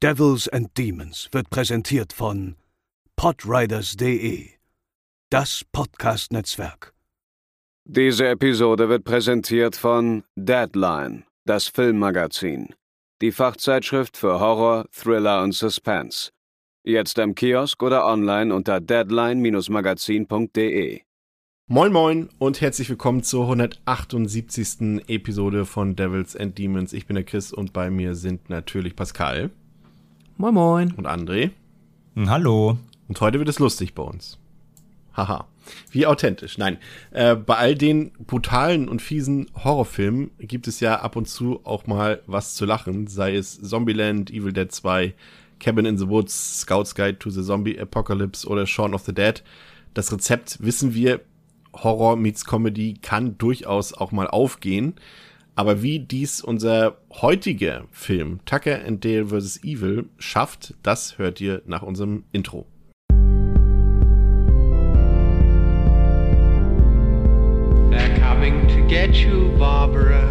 Devils and Demons wird präsentiert von podriders.de, das Podcast-Netzwerk. Diese Episode wird präsentiert von Deadline, das Filmmagazin, die Fachzeitschrift für Horror, Thriller und Suspense. Jetzt im Kiosk oder online unter deadline-magazin.de. Moin Moin und herzlich willkommen zur 178. Episode von Devils and Demons. Ich bin der Chris und bei mir sind natürlich Pascal. Moin Moin. Und André. Hm, hallo. Und heute wird es lustig bei uns. Haha. Wie authentisch. Nein. Äh, bei all den brutalen und fiesen Horrorfilmen gibt es ja ab und zu auch mal was zu lachen. Sei es Zombieland, Evil Dead 2, Cabin in the Woods, Scout's Guide to the Zombie Apocalypse oder Shaun of the Dead. Das Rezept wissen wir, Horror meets Comedy kann durchaus auch mal aufgehen. Aber wie dies unser heutiger Film Tucker and Dale vs. Evil schafft, das hört ihr nach unserem Intro. They're coming to get you, Barbara.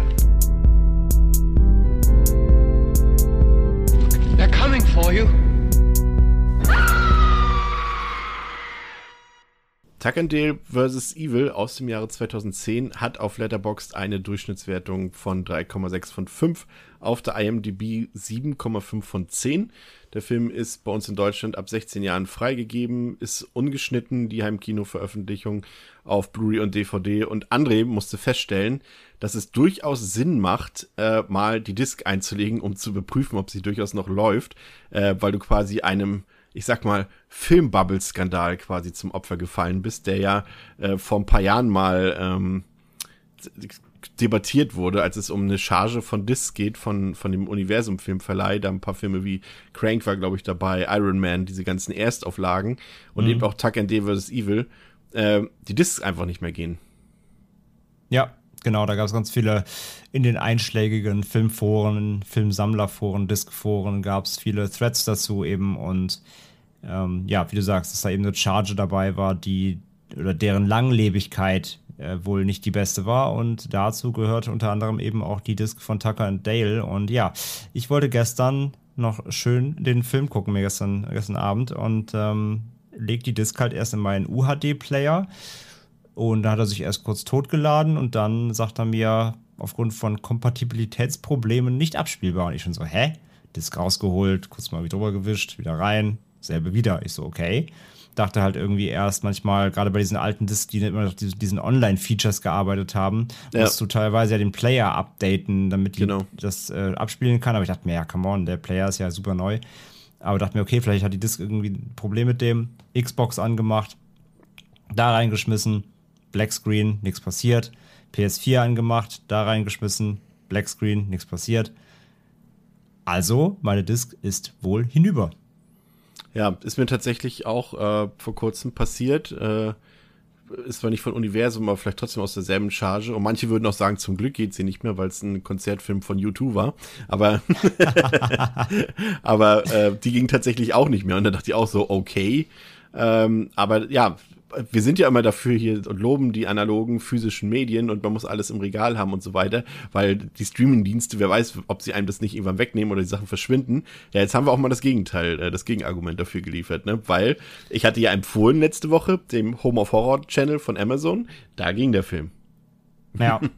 Tuckendale vs. Evil aus dem Jahre 2010 hat auf Letterboxd eine Durchschnittswertung von 3,6 von 5, auf der IMDb 7,5 von 10. Der Film ist bei uns in Deutschland ab 16 Jahren freigegeben, ist ungeschnitten, die Heimkino-Veröffentlichung auf Blu-ray und DVD. Und André musste feststellen, dass es durchaus Sinn macht, äh, mal die Disc einzulegen, um zu überprüfen, ob sie durchaus noch läuft, äh, weil du quasi einem ich sag mal, Filmbubble-Skandal quasi zum Opfer gefallen bist, der ja äh, vor ein paar Jahren mal ähm, debattiert wurde, als es um eine Charge von Discs geht, von, von dem Universum-Filmverleih. Da ein paar Filme wie Crank war, glaube ich, dabei, Iron Man, diese ganzen Erstauflagen und mhm. eben auch Tuck and Day vs. Evil, äh, die Discs einfach nicht mehr gehen. Ja, genau, da gab es ganz viele in den einschlägigen Filmforen, Filmsammlerforen, Diskforen gab es viele Threads dazu eben und ähm, ja, wie du sagst, dass da eben eine Charge dabei war, die oder deren Langlebigkeit äh, wohl nicht die beste war. Und dazu gehörte unter anderem eben auch die Disc von Tucker and Dale. Und ja, ich wollte gestern noch schön den Film gucken, mir gestern, gestern Abend. Und ähm, leg die Disc halt erst in meinen UHD-Player und da hat er sich erst kurz totgeladen. Und dann sagt er mir, aufgrund von Kompatibilitätsproblemen nicht abspielbar. Und ich schon so, hä? Disk rausgeholt, kurz mal wieder drüber gewischt, wieder rein, selbe wieder. Ich so, okay. Dachte halt irgendwie erst manchmal, gerade bei diesen alten Discs, die immer noch diesen Online-Features gearbeitet haben, ja. musst du teilweise ja den Player updaten, damit die genau. das äh, abspielen kann. Aber ich dachte mir, ja, come on, der Player ist ja super neu. Aber dachte mir, okay, vielleicht hat die Disk irgendwie ein Problem mit dem. Xbox angemacht, da reingeschmissen, Black Screen, nichts passiert. PS4 angemacht, da reingeschmissen, Black Screen, nichts passiert. Also, meine Disk ist wohl hinüber. Ja, ist mir tatsächlich auch äh, vor kurzem passiert. Äh, ist zwar nicht von Universum, aber vielleicht trotzdem aus derselben Charge. Und manche würden auch sagen, zum Glück geht sie nicht mehr, weil es ein Konzertfilm von U2 war. Aber, aber äh, die ging tatsächlich auch nicht mehr. Und da dachte ich auch so, okay. Ähm, aber ja, wir sind ja immer dafür hier und loben die analogen physischen Medien und man muss alles im Regal haben und so weiter, weil die Streaming-Dienste, wer weiß, ob sie einem das nicht irgendwann wegnehmen oder die Sachen verschwinden. Ja, jetzt haben wir auch mal das Gegenteil, äh, das Gegenargument dafür geliefert, ne? Weil ich hatte ja empfohlen letzte Woche, dem Home of Horror Channel von Amazon, da ging der Film. Ja.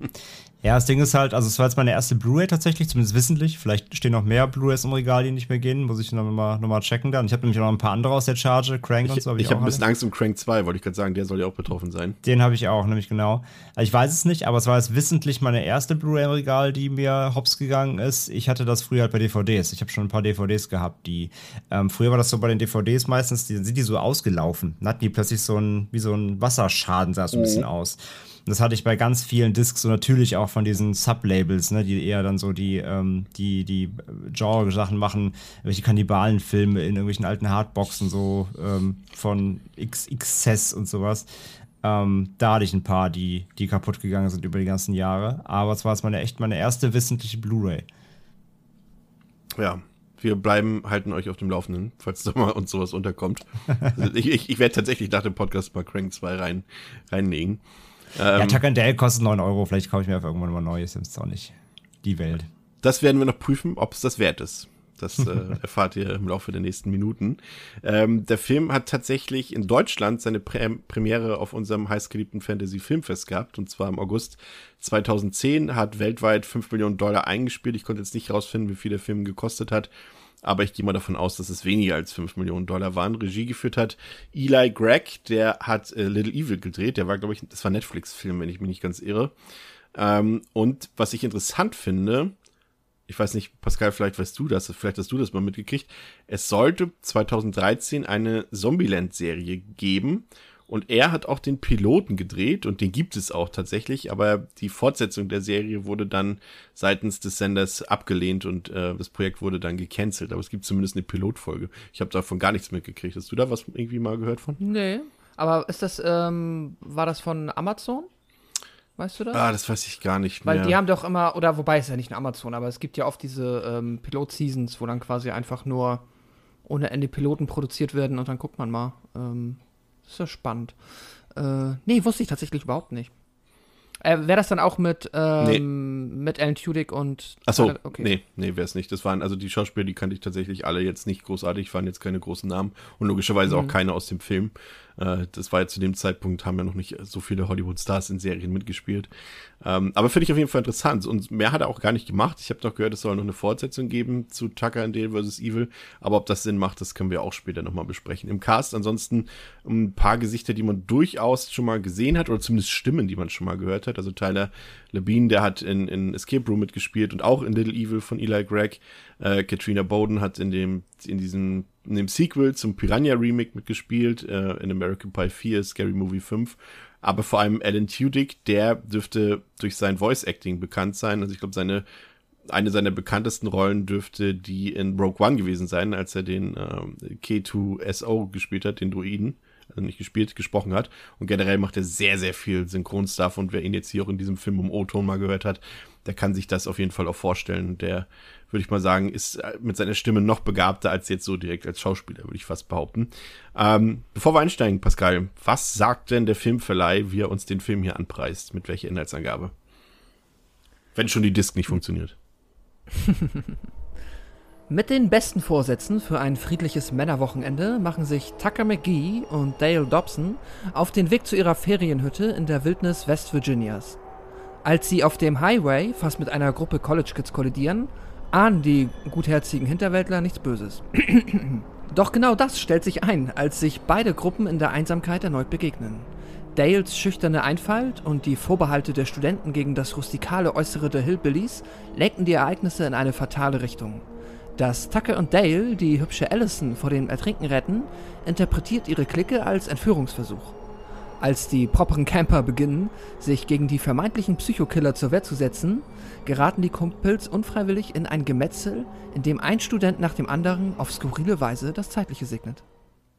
Ja, das Ding ist halt, also es war jetzt meine erste Blu-ray tatsächlich, zumindest wissentlich. Vielleicht stehen noch mehr Blu-rays im Regal, die nicht mehr gehen. Muss ich nochmal noch mal checken dann. Ich habe nämlich auch noch ein paar andere aus der Charge, Crank ich, und so. Hab ich, ich habe ein bisschen Angst um Crank 2, wollte ich gerade sagen. Der soll ja auch betroffen sein. Den habe ich auch, nämlich genau. Also ich weiß es nicht, aber es war jetzt wissentlich meine erste Blu-ray im Regal, die mir hops gegangen ist. Ich hatte das früher halt bei DVDs. Ich habe schon ein paar DVDs gehabt, die. Ähm, früher war das so bei den DVDs meistens, die, sind die so ausgelaufen. Dann hatten die plötzlich so ein, wie so ein Wasserschaden, sah es so ein bisschen aus das hatte ich bei ganz vielen Discs so natürlich auch von diesen Sublabels, ne, die eher dann so die, ähm, die, die Genre-Sachen machen, welche Kannibalenfilme in irgendwelchen alten Hardboxen, so ähm, von XXS und sowas. Ähm, da hatte ich ein paar, die, die kaputt gegangen sind über die ganzen Jahre. Aber es war jetzt meine echt meine erste wissentliche Blu-ray. Ja, wir bleiben, halten euch auf dem Laufenden, falls da mal uns sowas unterkommt. Also ich ich, ich werde tatsächlich nach dem Podcast mal Crank 2 rein, reinlegen. Ähm, ja, Tuck and Dale kostet 9 Euro. Vielleicht kaufe ich mir einfach irgendwann mal Neues. Ist auch nicht die Welt. Das werden wir noch prüfen, ob es das wert ist. Das äh, erfahrt ihr im Laufe der nächsten Minuten. Ähm, der Film hat tatsächlich in Deutschland seine Prä Premiere auf unserem heißgeliebten Fantasy Filmfest gehabt. Und zwar im August 2010. Hat weltweit 5 Millionen Dollar eingespielt. Ich konnte jetzt nicht rausfinden, wie viel der Film gekostet hat. Aber ich gehe mal davon aus, dass es weniger als 5 Millionen Dollar waren. Regie geführt hat Eli Gregg, der hat äh, Little Evil gedreht. Der war, glaube ich, das war Netflix-Film, wenn ich mich nicht ganz irre. Ähm, und was ich interessant finde, ich weiß nicht, Pascal, vielleicht weißt du das, vielleicht hast du das mal mitgekriegt. Es sollte 2013 eine Zombieland-Serie geben und er hat auch den Piloten gedreht und den gibt es auch tatsächlich, aber die Fortsetzung der Serie wurde dann seitens des Senders abgelehnt und äh, das Projekt wurde dann gecancelt. Aber es gibt zumindest eine Pilotfolge. Ich habe davon gar nichts mitgekriegt. Hast du da was irgendwie mal gehört von? Nee. Aber ist das, ähm, war das von Amazon? Weißt du das? Ah, das weiß ich gar nicht mehr. Weil die haben doch immer, oder wobei es ja nicht ein Amazon, aber es gibt ja oft diese ähm, Pilot-Seasons, wo dann quasi einfach nur ohne Ende Piloten produziert werden und dann guckt man mal. Ähm, das ist ja spannend. Äh, nee, wusste ich tatsächlich überhaupt nicht. Äh, wäre das dann auch mit, ähm, nee. mit Alan Tudyk und. Achso, okay. nee, nee, wäre es nicht. Das waren, also die Schauspieler, die kannte ich tatsächlich alle jetzt nicht großartig, waren jetzt keine großen Namen und logischerweise mhm. auch keine aus dem Film. Äh, das war ja zu dem Zeitpunkt, haben ja noch nicht so viele Hollywood-Stars in Serien mitgespielt. Ähm, aber finde ich auf jeden Fall interessant. Und mehr hat er auch gar nicht gemacht. Ich habe doch gehört, es soll noch eine Fortsetzung geben zu Tucker and Dale vs. Evil. Aber ob das Sinn macht, das können wir auch später nochmal besprechen. Im Cast ansonsten ein paar Gesichter, die man durchaus schon mal gesehen hat, oder zumindest Stimmen, die man schon mal gehört hat. Also Tyler Labine, der hat in, in Escape Room mitgespielt und auch in Little Evil von Eli Gregg. Äh, Katrina Bowden hat in dem, in diesem, in dem Sequel zum Piranha Remake mitgespielt, äh, in American Pie 4, Scary Movie 5. Aber vor allem Alan Tudyk, der dürfte durch sein Voice Acting bekannt sein. Also ich glaube, seine eine seiner bekanntesten Rollen dürfte die in Rogue One gewesen sein, als er den äh, K2SO gespielt hat, den Druiden also nicht gespielt, gesprochen hat. Und generell macht er sehr, sehr viel Synchronstuff. Und wer ihn jetzt hier auch in diesem Film um O-Ton mal gehört hat, der kann sich das auf jeden Fall auch vorstellen. Der, würde ich mal sagen, ist äh, mit seiner Stimme noch begabter als jetzt so direkt als Schauspieler, würde ich fast behaupten. Ähm, bevor wir einsteigen, Pascal, was sagt denn der Filmverleih, wie er uns den Film hier anpreist? Mit welcher Inhaltsangabe? Wenn schon die Disk nicht funktioniert. Mit den besten Vorsätzen für ein friedliches Männerwochenende machen sich Tucker McGee und Dale Dobson auf den Weg zu ihrer Ferienhütte in der Wildnis West Virginias. Als sie auf dem Highway fast mit einer Gruppe College Kids kollidieren, ahnen die gutherzigen Hinterwäldler nichts Böses. Doch genau das stellt sich ein, als sich beide Gruppen in der Einsamkeit erneut begegnen. Dales schüchterne Einfalt und die Vorbehalte der Studenten gegen das rustikale Äußere der Hillbillies lenkten die Ereignisse in eine fatale Richtung. Dass Tucker und Dale die hübsche Allison vor dem Ertrinken retten, interpretiert ihre Clique als Entführungsversuch. Als die properen Camper beginnen, sich gegen die vermeintlichen Psychokiller zur Wehr zu setzen, geraten die Kumpels unfreiwillig in ein Gemetzel, in dem ein Student nach dem anderen auf skurrile Weise das Zeitliche segnet.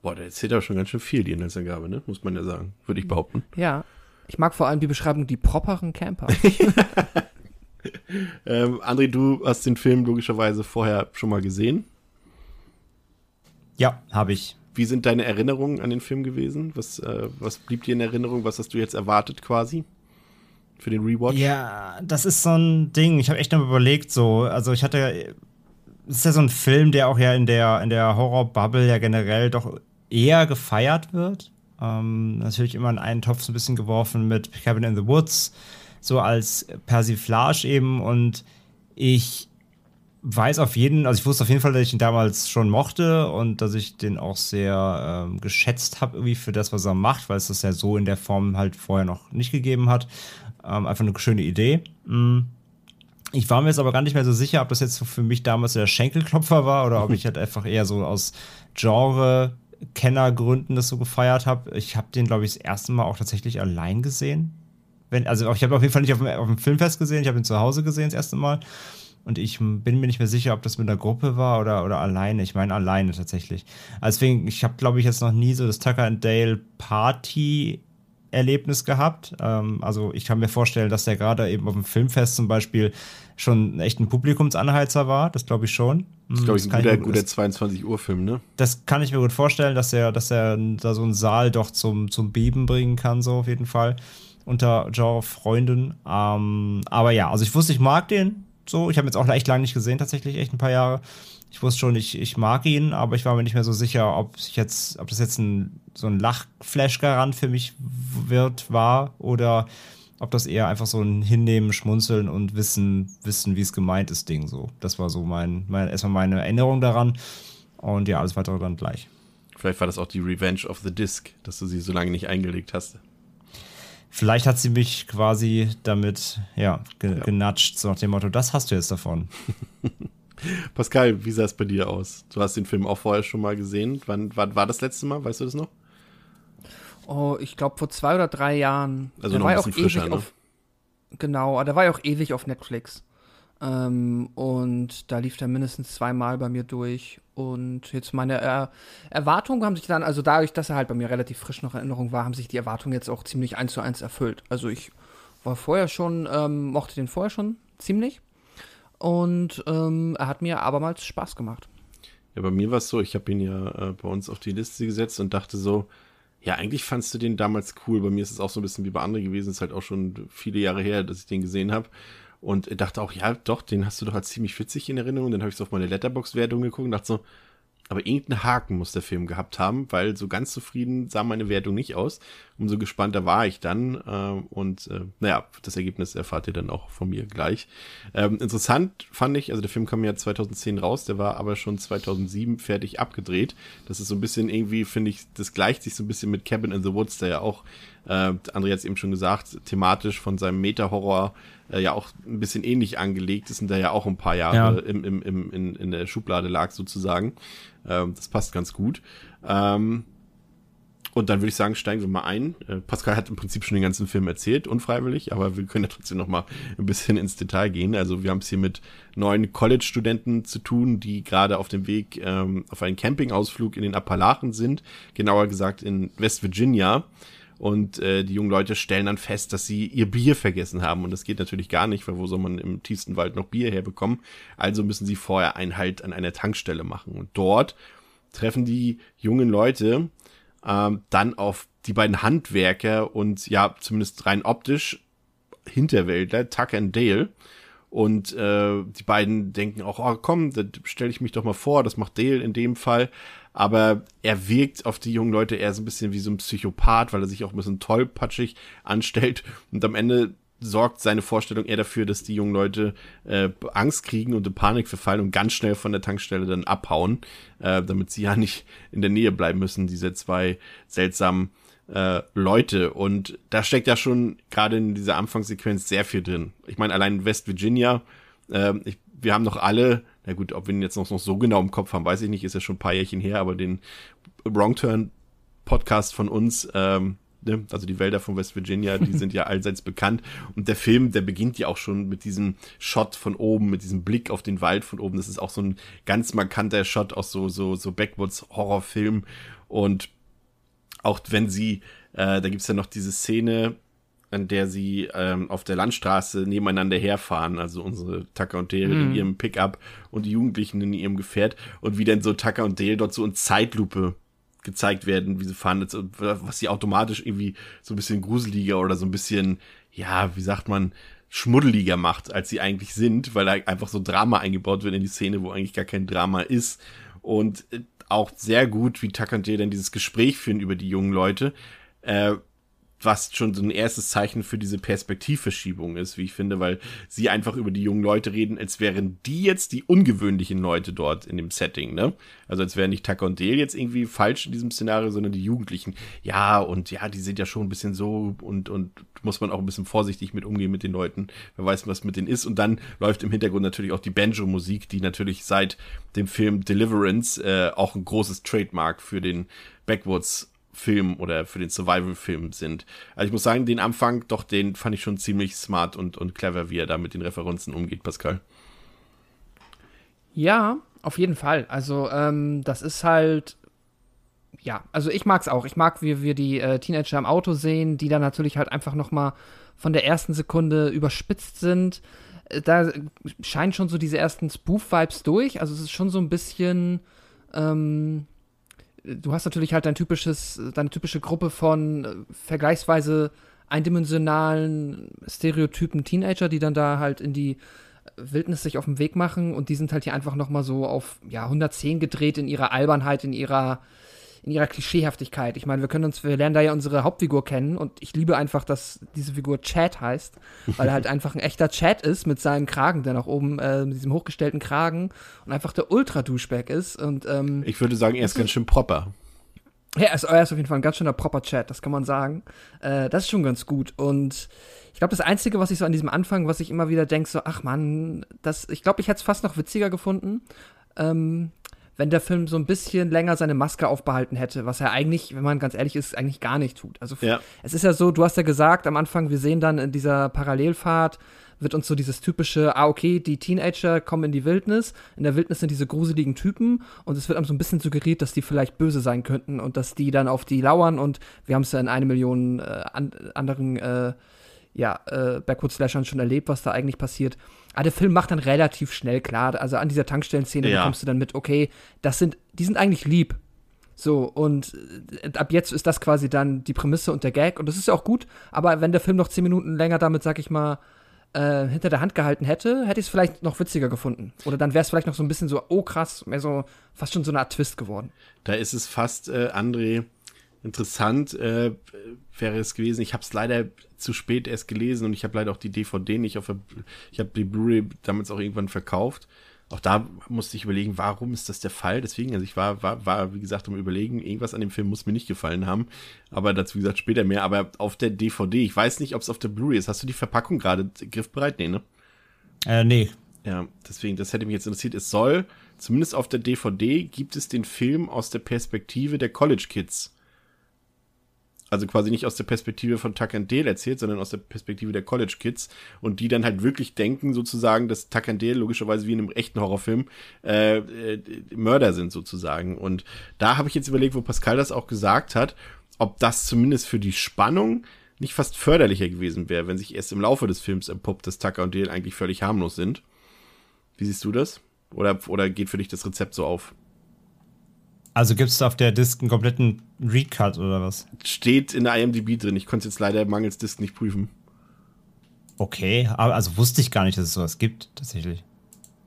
Boah, der erzählt aber schon ganz schön viel, die Inhaltsangabe, ne? Muss man ja sagen. Würde ich behaupten. Ja. Ich mag vor allem die Beschreibung, die properen Camper. ähm, André, du hast den Film logischerweise vorher schon mal gesehen. Ja, habe ich. Wie sind deine Erinnerungen an den Film gewesen? Was, äh, was blieb dir in Erinnerung? Was hast du jetzt erwartet quasi? Für den Rewatch? Ja, das ist so ein Ding. Ich habe echt noch überlegt, so. Also, ich hatte. Es ist ja so ein Film, der auch ja in der, in der Horror-Bubble ja generell doch eher gefeiert wird. Ähm, natürlich immer in einen Topf so ein bisschen geworfen mit Cabin in the Woods so als Persiflage eben und ich weiß auf jeden, also ich wusste auf jeden Fall, dass ich ihn damals schon mochte und dass ich den auch sehr ähm, geschätzt habe irgendwie für das, was er macht, weil es das ja so in der Form halt vorher noch nicht gegeben hat. Ähm, einfach eine schöne Idee. Mhm. Ich war mir jetzt aber gar nicht mehr so sicher, ob das jetzt für mich damals der Schenkelklopfer war oder ob ich halt einfach eher so aus Genre-Kennergründen das so gefeiert habe. Ich habe den, glaube ich, das erste Mal auch tatsächlich allein gesehen wenn, also ich habe auf jeden Fall nicht auf dem, auf dem Filmfest gesehen, ich habe ihn zu Hause gesehen das erste Mal. Und ich bin mir nicht mehr sicher, ob das mit einer Gruppe war oder, oder alleine. Ich meine alleine tatsächlich. Also deswegen, ich habe, glaube ich, jetzt noch nie so das Tucker and Dale Party Erlebnis gehabt. Ähm, also ich kann mir vorstellen, dass der gerade eben auf dem Filmfest zum Beispiel schon echt ein Publikumsanheizer war. Das glaube ich schon. Das ist, glaube ich, ein guter, guter 22 Uhr Film, ne? Das kann ich mir gut vorstellen, dass er, dass er da so einen Saal doch zum, zum Beben bringen kann, so auf jeden Fall unter Genre-Freunden. Ähm, aber ja, also ich wusste, ich mag den. So, ich habe jetzt auch echt lange nicht gesehen, tatsächlich, echt ein paar Jahre. Ich wusste schon, ich, ich mag ihn, aber ich war mir nicht mehr so sicher, ob ich jetzt, ob das jetzt ein, so ein Lachflash-Garant für mich wird, war, oder ob das eher einfach so ein Hinnehmen, Schmunzeln und Wissen, wissen, wie es gemeint ist, Ding so. Das war so mein, mein erstmal meine Erinnerung daran. Und ja, alles weitere dann gleich. Vielleicht war das auch die Revenge of the Disc, dass du sie so lange nicht eingelegt hast. Vielleicht hat sie mich quasi damit, ja, ge ja. genatscht, so nach dem Motto, das hast du jetzt davon. Pascal, wie sah es bei dir aus? Du hast den Film auch vorher schon mal gesehen. Wann, wann war das letzte Mal? Weißt du das noch? Oh, ich glaube vor zwei oder drei Jahren. Also der noch ein bisschen frischer, ne? Auf, genau, der war ja auch ewig auf Netflix. Ähm, und da lief er mindestens zweimal bei mir durch. Und jetzt meine er Erwartungen haben sich dann, also dadurch, dass er halt bei mir relativ frisch noch in Erinnerung war, haben sich die Erwartungen jetzt auch ziemlich eins zu eins erfüllt. Also ich war vorher schon, ähm, mochte den vorher schon ziemlich. Und ähm, er hat mir abermals Spaß gemacht. Ja, bei mir war es so, ich habe ihn ja äh, bei uns auf die Liste gesetzt und dachte so, ja, eigentlich fandst du den damals cool. Bei mir ist es auch so ein bisschen wie bei anderen gewesen. Es ist halt auch schon viele Jahre her, dass ich den gesehen habe. Und dachte auch, ja, doch, den hast du doch als ziemlich witzig in Erinnerung. Dann habe ich so auf meine Letterbox-Wertung geguckt und dachte so, aber irgendeinen Haken muss der Film gehabt haben, weil so ganz zufrieden sah meine Wertung nicht aus. Umso gespannter war ich dann. Äh, und äh, naja, das Ergebnis erfahrt ihr dann auch von mir gleich. Ähm, interessant fand ich, also der Film kam ja 2010 raus, der war aber schon 2007 fertig abgedreht. Das ist so ein bisschen irgendwie, finde ich, das gleicht sich so ein bisschen mit Cabin in the Woods, der ja auch, äh, André hat es eben schon gesagt, thematisch von seinem Meta-Horror äh, ja auch ein bisschen ähnlich angelegt ist und der ja auch ein paar Jahre ja. im, im, im, in, in der Schublade lag sozusagen. Ähm, das passt ganz gut. Ähm, und dann würde ich sagen, steigen wir mal ein. Äh, Pascal hat im Prinzip schon den ganzen Film erzählt, unfreiwillig, aber wir können ja trotzdem noch mal ein bisschen ins Detail gehen. Also wir haben es hier mit neun College-Studenten zu tun, die gerade auf dem Weg ähm, auf einen Campingausflug in den Appalachen sind, genauer gesagt in West Virginia. Und äh, die jungen Leute stellen dann fest, dass sie ihr Bier vergessen haben. Und das geht natürlich gar nicht, weil wo soll man im tiefsten Wald noch Bier herbekommen? Also müssen sie vorher einen Halt an einer Tankstelle machen. Und dort treffen die jungen Leute ähm, dann auf die beiden Handwerker und ja, zumindest rein optisch Hinterwäldler, Tucker und Dale. Und äh, die beiden denken auch, oh komm, da stelle ich mich doch mal vor, das macht Dale in dem Fall aber er wirkt auf die jungen Leute eher so ein bisschen wie so ein Psychopath, weil er sich auch ein bisschen tollpatschig anstellt und am Ende sorgt seine Vorstellung eher dafür, dass die jungen Leute äh, Angst kriegen und in Panik verfallen und ganz schnell von der Tankstelle dann abhauen, äh, damit sie ja nicht in der Nähe bleiben müssen, diese zwei seltsamen äh, Leute. Und da steckt ja schon gerade in dieser Anfangssequenz sehr viel drin. Ich meine, allein West Virginia, äh, ich, wir haben noch alle na gut, ob wir ihn jetzt noch, noch so genau im Kopf haben, weiß ich nicht, ist ja schon ein paar Jährchen her, aber den Wrong Turn Podcast von uns, ähm, ne, also die Wälder von West Virginia, die sind ja allseits bekannt. Und der Film, der beginnt ja auch schon mit diesem Shot von oben, mit diesem Blick auf den Wald von oben. Das ist auch so ein ganz markanter Shot aus so, so, so Backwoods-Horrorfilm. Und auch wenn sie, äh, da gibt's ja noch diese Szene, an der sie ähm, auf der Landstraße nebeneinander herfahren, also unsere Tucker und Dale mhm. in ihrem Pickup und die Jugendlichen in ihrem Gefährt und wie dann so Tucker und Dale dort so in Zeitlupe gezeigt werden, wie sie fahren, was sie automatisch irgendwie so ein bisschen gruseliger oder so ein bisschen, ja, wie sagt man, schmuddeliger macht, als sie eigentlich sind, weil da einfach so Drama eingebaut wird in die Szene, wo eigentlich gar kein Drama ist. Und äh, auch sehr gut, wie Tucker und Dale dann dieses Gespräch führen über die jungen Leute. Äh, was schon so ein erstes Zeichen für diese Perspektivverschiebung ist, wie ich finde, weil sie einfach über die jungen Leute reden, als wären die jetzt die ungewöhnlichen Leute dort in dem Setting, ne? Also als wären nicht Tucker und Dale jetzt irgendwie falsch in diesem Szenario, sondern die Jugendlichen. Ja, und ja, die sind ja schon ein bisschen so und, und muss man auch ein bisschen vorsichtig mit umgehen mit den Leuten. Wer weiß, was mit denen ist. Und dann läuft im Hintergrund natürlich auch die Banjo-Musik, die natürlich seit dem Film Deliverance äh, auch ein großes Trademark für den Backwoods Film oder für den Survival-Film sind. Also ich muss sagen, den Anfang, doch, den fand ich schon ziemlich smart und, und clever, wie er da mit den Referenzen umgeht, Pascal. Ja, auf jeden Fall. Also, ähm, das ist halt. Ja, also ich mag's auch. Ich mag, wie wir die äh, Teenager im Auto sehen, die dann natürlich halt einfach noch mal von der ersten Sekunde überspitzt sind. Äh, da scheinen schon so diese ersten Spoof-Vibes durch. Also es ist schon so ein bisschen ähm, du hast natürlich halt dein typisches, deine typische Gruppe von äh, vergleichsweise eindimensionalen Stereotypen Teenager, die dann da halt in die Wildnis sich auf den Weg machen. Und die sind halt hier einfach noch mal so auf ja 110 gedreht in ihrer Albernheit, in ihrer in ihrer Klischeehaftigkeit. Ich meine, wir können uns, wir lernen da ja unsere Hauptfigur kennen und ich liebe einfach, dass diese Figur Chad heißt, weil er halt einfach ein echter Chad ist mit seinem Kragen, der nach oben, äh, mit diesem hochgestellten Kragen und einfach der Ultra-Duschback ist. Und, ähm, ich würde sagen, er ist ganz schön proper. Ja, er ist, er ist auf jeden Fall ein ganz schöner proper Chat, das kann man sagen. Äh, das ist schon ganz gut. Und ich glaube, das Einzige, was ich so an diesem Anfang, was ich immer wieder denke, so, ach man, das, ich glaube, ich hätte es fast noch witziger gefunden. Ähm, wenn der Film so ein bisschen länger seine Maske aufbehalten hätte, was er eigentlich, wenn man ganz ehrlich ist, eigentlich gar nicht tut. Also ja. es ist ja so, du hast ja gesagt am Anfang, wir sehen dann in dieser Parallelfahrt, wird uns so dieses typische, ah, okay, die Teenager kommen in die Wildnis. In der Wildnis sind diese gruseligen Typen und es wird einem so ein bisschen suggeriert, dass die vielleicht böse sein könnten und dass die dann auf die lauern und wir haben es ja in eine Million äh, an, anderen äh, ja, äh, Backwoods-Slashern schon erlebt, was da eigentlich passiert. Aber der Film macht dann relativ schnell klar, also an dieser Tankstellenszene ja. bekommst du dann mit, okay, das sind, die sind eigentlich lieb. So, und äh, ab jetzt ist das quasi dann die Prämisse und der Gag und das ist ja auch gut, aber wenn der Film noch zehn Minuten länger damit, sag ich mal, äh, hinter der Hand gehalten hätte, hätte ich es vielleicht noch witziger gefunden. Oder dann wäre es vielleicht noch so ein bisschen so, oh krass, mehr so, fast schon so eine Art Twist geworden. Da ist es fast, äh, André, interessant äh, wäre es gewesen. Ich habe es leider zu spät erst gelesen und ich habe leider auch die DVD nicht auf der, ich habe die Blu-ray damals auch irgendwann verkauft auch da musste ich überlegen, warum ist das der Fall? Deswegen, also ich war, war, war, wie gesagt, um überlegen, irgendwas an dem Film muss mir nicht gefallen haben. Aber dazu, wie gesagt, später mehr. Aber auf der DVD, ich weiß nicht, ob es auf der Blu-ray ist. Hast du die Verpackung gerade griffbereit? Nee, ne? Äh, nee. Ja, deswegen, das hätte mich jetzt interessiert. Es soll, zumindest auf der DVD, gibt es den Film aus der Perspektive der College Kids also quasi nicht aus der Perspektive von Tuck and Dale erzählt, sondern aus der Perspektive der College Kids und die dann halt wirklich denken sozusagen, dass Tuck and Dale logischerweise wie in einem echten Horrorfilm äh, äh, Mörder sind sozusagen. Und da habe ich jetzt überlegt, wo Pascal das auch gesagt hat, ob das zumindest für die Spannung nicht fast förderlicher gewesen wäre, wenn sich erst im Laufe des Films empuppt, dass Tucker und Dale eigentlich völlig harmlos sind. Wie siehst du das? Oder, oder geht für dich das Rezept so auf? Also gibt es auf der Disk einen kompletten Recut oder was? Steht in der IMDb drin. Ich konnte es jetzt leider mangels Disk nicht prüfen. Okay, aber also wusste ich gar nicht, dass es sowas gibt, tatsächlich.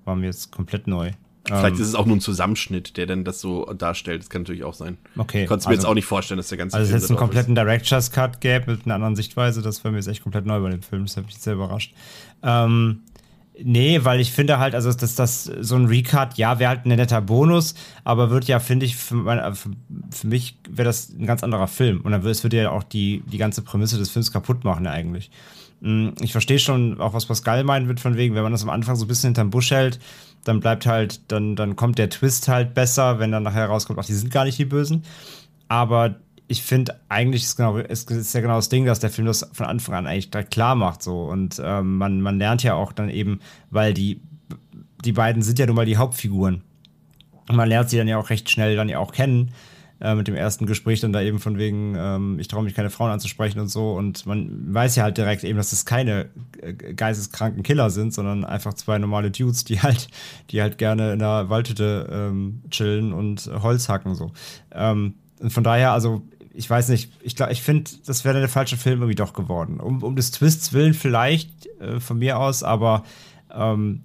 War mir jetzt komplett neu. Vielleicht ähm, ist es auch nur ein Zusammenschnitt, der dann das so darstellt. Das kann natürlich auch sein. Okay. Ich konnte es mir also, jetzt auch nicht vorstellen, dass der ganze also Film. Also, es jetzt einen kompletten Director's Cut gäbe mit einer anderen Sichtweise, das war mir jetzt echt komplett neu bei dem Film. Das hat mich sehr überrascht. Ähm, Nee, weil ich finde halt, also dass das so ein Recut, ja, wäre halt ein netter Bonus, aber wird ja, finde ich, für, mein, für, für mich wäre das ein ganz anderer Film. Und dann würde es würde ja auch die, die ganze Prämisse des Films kaputt machen, eigentlich. Hm, ich verstehe schon auch, was Pascal meinen wird, von wegen, wenn man das am Anfang so ein bisschen hinterm Busch hält, dann bleibt halt, dann, dann kommt der Twist halt besser, wenn dann nachher rauskommt, ach, die sind gar nicht die Bösen. Aber ich finde, eigentlich ist, genau, ist, ist ja genau das Ding, dass der Film das von Anfang an eigentlich direkt klar macht. So. Und ähm, man, man lernt ja auch dann eben, weil die, die beiden sind ja nun mal die Hauptfiguren. Und man lernt sie dann ja auch recht schnell dann ja auch kennen. Äh, mit dem ersten Gespräch dann da eben von wegen, ähm, ich traue mich keine Frauen anzusprechen und so. Und man weiß ja halt direkt eben, dass das keine äh, geisteskranken Killer sind, sondern einfach zwei normale Dudes, die halt, die halt gerne in der Waldhütte ähm, chillen und Holz hacken. So. Ähm, und von daher, also ich weiß nicht, ich glaube, ich finde, das wäre der falsche Film irgendwie doch geworden. Um, um des Twists willen vielleicht äh, von mir aus, aber ähm,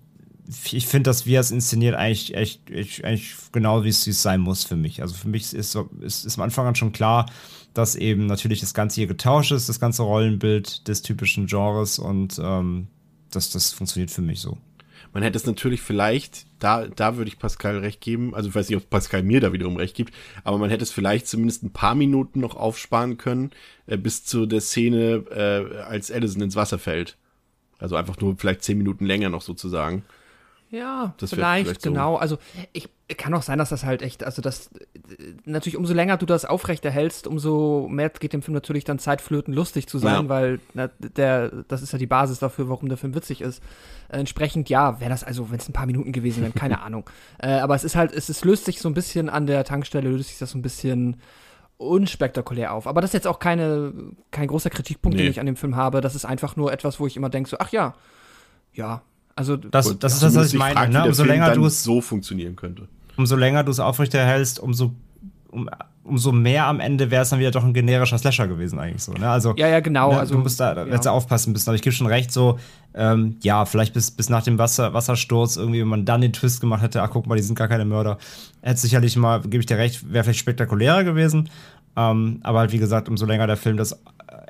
ich finde, dass wir es inszeniert eigentlich echt, echt eigentlich genau wie es sein muss für mich. Also für mich ist, ist, ist am Anfang an schon klar, dass eben natürlich das Ganze hier getauscht ist, das ganze Rollenbild des typischen Genres und ähm, das, das funktioniert für mich so. Man hätte es natürlich vielleicht, da, da würde ich Pascal recht geben, also ich weiß nicht, ob Pascal mir da wiederum recht gibt, aber man hätte es vielleicht zumindest ein paar Minuten noch aufsparen können, äh, bis zu der Szene, äh, als Allison ins Wasser fällt. Also einfach nur vielleicht zehn Minuten länger noch sozusagen. Ja, das vielleicht, vielleicht so. genau. Also ich kann auch sein, dass das halt echt, also das natürlich umso länger du das aufrechterhältst, umso mehr geht dem Film natürlich dann Zeit flöten, lustig zu sein, ja. weil na, der, das ist ja die Basis dafür, warum der Film witzig ist. Äh, entsprechend, ja, wäre das also, wenn es ein paar Minuten gewesen wären, keine Ahnung. Äh, aber es ist halt, es, es löst sich so ein bisschen an der Tankstelle, löst sich das so ein bisschen unspektakulär auf. Aber das ist jetzt auch keine, kein großer Kritikpunkt, nee. den ich an dem Film habe. Das ist einfach nur etwas, wo ich immer denke, so, ach ja, ja, also das, das ist das, was ich meine. Fragt, ne? Umso länger du es so funktionieren könnte. Umso länger du es aufrechterhältst, umso um, umso mehr am Ende wäre es dann wieder doch ein generischer Slasher gewesen, eigentlich so. Ne? Also, ja, ja, genau. Ne, also, du musst da ja. jetzt aufpassen müssen. Aber ich gebe schon recht, so, ähm, ja, vielleicht bis, bis nach dem Wasser, Wassersturz, irgendwie, wenn man dann den Twist gemacht hätte, ach guck mal, die sind gar keine Mörder, hätte sicherlich mal, gebe ich dir recht, wäre vielleicht spektakulärer gewesen. Ähm, aber halt, wie gesagt, umso länger der Film das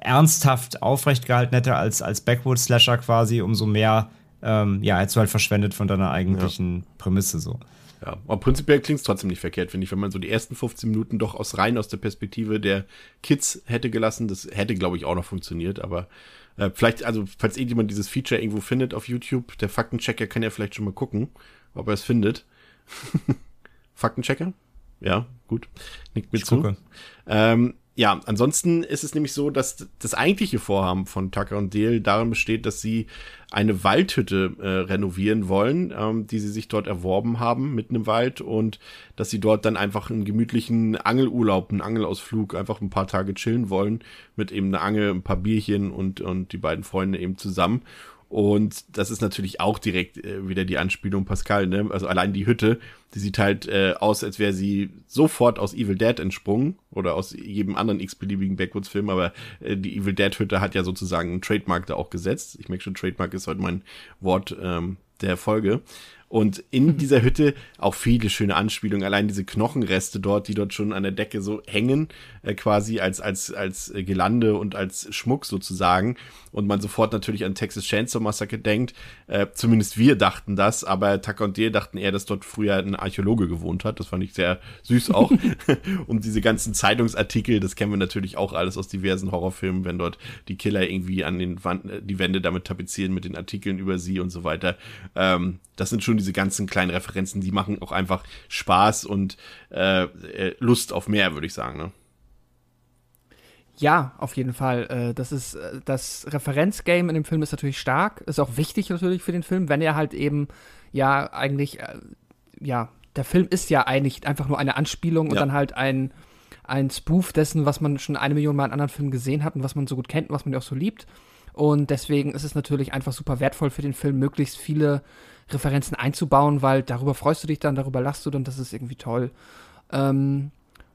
ernsthaft aufrecht gehalten hätte als, als Backwoods-Slasher quasi, umso mehr ähm, ja, hättest du halt verschwendet von deiner eigentlichen ja. Prämisse so. Ja, aber prinzipiell klingt es trotzdem nicht verkehrt, finde ich, wenn man so die ersten 15 Minuten doch aus rein aus der Perspektive der Kids hätte gelassen. Das hätte, glaube ich, auch noch funktioniert, aber äh, vielleicht, also, falls irgendjemand dieses Feature irgendwo findet auf YouTube, der Faktenchecker kann ja vielleicht schon mal gucken, ob er es findet. Faktenchecker? Ja, gut. Nickt mir ich zu. Ähm, ja, ansonsten ist es nämlich so, dass das eigentliche Vorhaben von Tucker und Dale darin besteht, dass sie eine Waldhütte äh, renovieren wollen, ähm, die sie sich dort erworben haben, mitten im Wald und dass sie dort dann einfach einen gemütlichen Angelurlaub, einen Angelausflug, einfach ein paar Tage chillen wollen, mit eben einer Angel, ein paar Bierchen und, und die beiden Freunde eben zusammen. Und das ist natürlich auch direkt äh, wieder die Anspielung Pascal, ne? Also allein die Hütte, die sieht halt äh, aus, als wäre sie sofort aus Evil Dead entsprungen oder aus jedem anderen x-beliebigen Backwoods-Film, aber äh, die Evil Dead-Hütte hat ja sozusagen einen Trademark da auch gesetzt. Ich merke schon, Trademark ist heute mein Wort ähm, der Folge. Und in dieser Hütte auch viele schöne Anspielungen. Allein diese Knochenreste dort, die dort schon an der Decke so hängen, äh, quasi als, als, als Gelande und als Schmuck sozusagen. Und man sofort natürlich an Texas Chainsaw Massacre denkt. Äh, zumindest wir dachten das, aber Tucker und Dale dachten eher, dass dort früher ein Archäologe gewohnt hat. Das fand ich sehr süß auch. und diese ganzen Zeitungsartikel, das kennen wir natürlich auch alles aus diversen Horrorfilmen, wenn dort die Killer irgendwie an den Wand, äh, die Wände damit tapezieren mit den Artikeln über sie und so weiter. Ähm, das sind schon diese ganzen kleinen Referenzen, die machen auch einfach Spaß und äh, äh, Lust auf mehr, würde ich sagen. Ne? Ja, auf jeden Fall. Äh, das ist äh, das Referenzgame in dem Film ist natürlich stark, ist auch wichtig natürlich für den Film, wenn er halt eben ja eigentlich ja der Film ist ja eigentlich einfach nur eine Anspielung und ja. dann halt ein ein Spoof dessen, was man schon eine Million Mal in anderen Filmen gesehen hat und was man so gut kennt und was man ja auch so liebt. Und deswegen ist es natürlich einfach super wertvoll für den Film, möglichst viele Referenzen einzubauen, weil darüber freust du dich dann, darüber lachst du dann, das ist irgendwie toll. Ähm,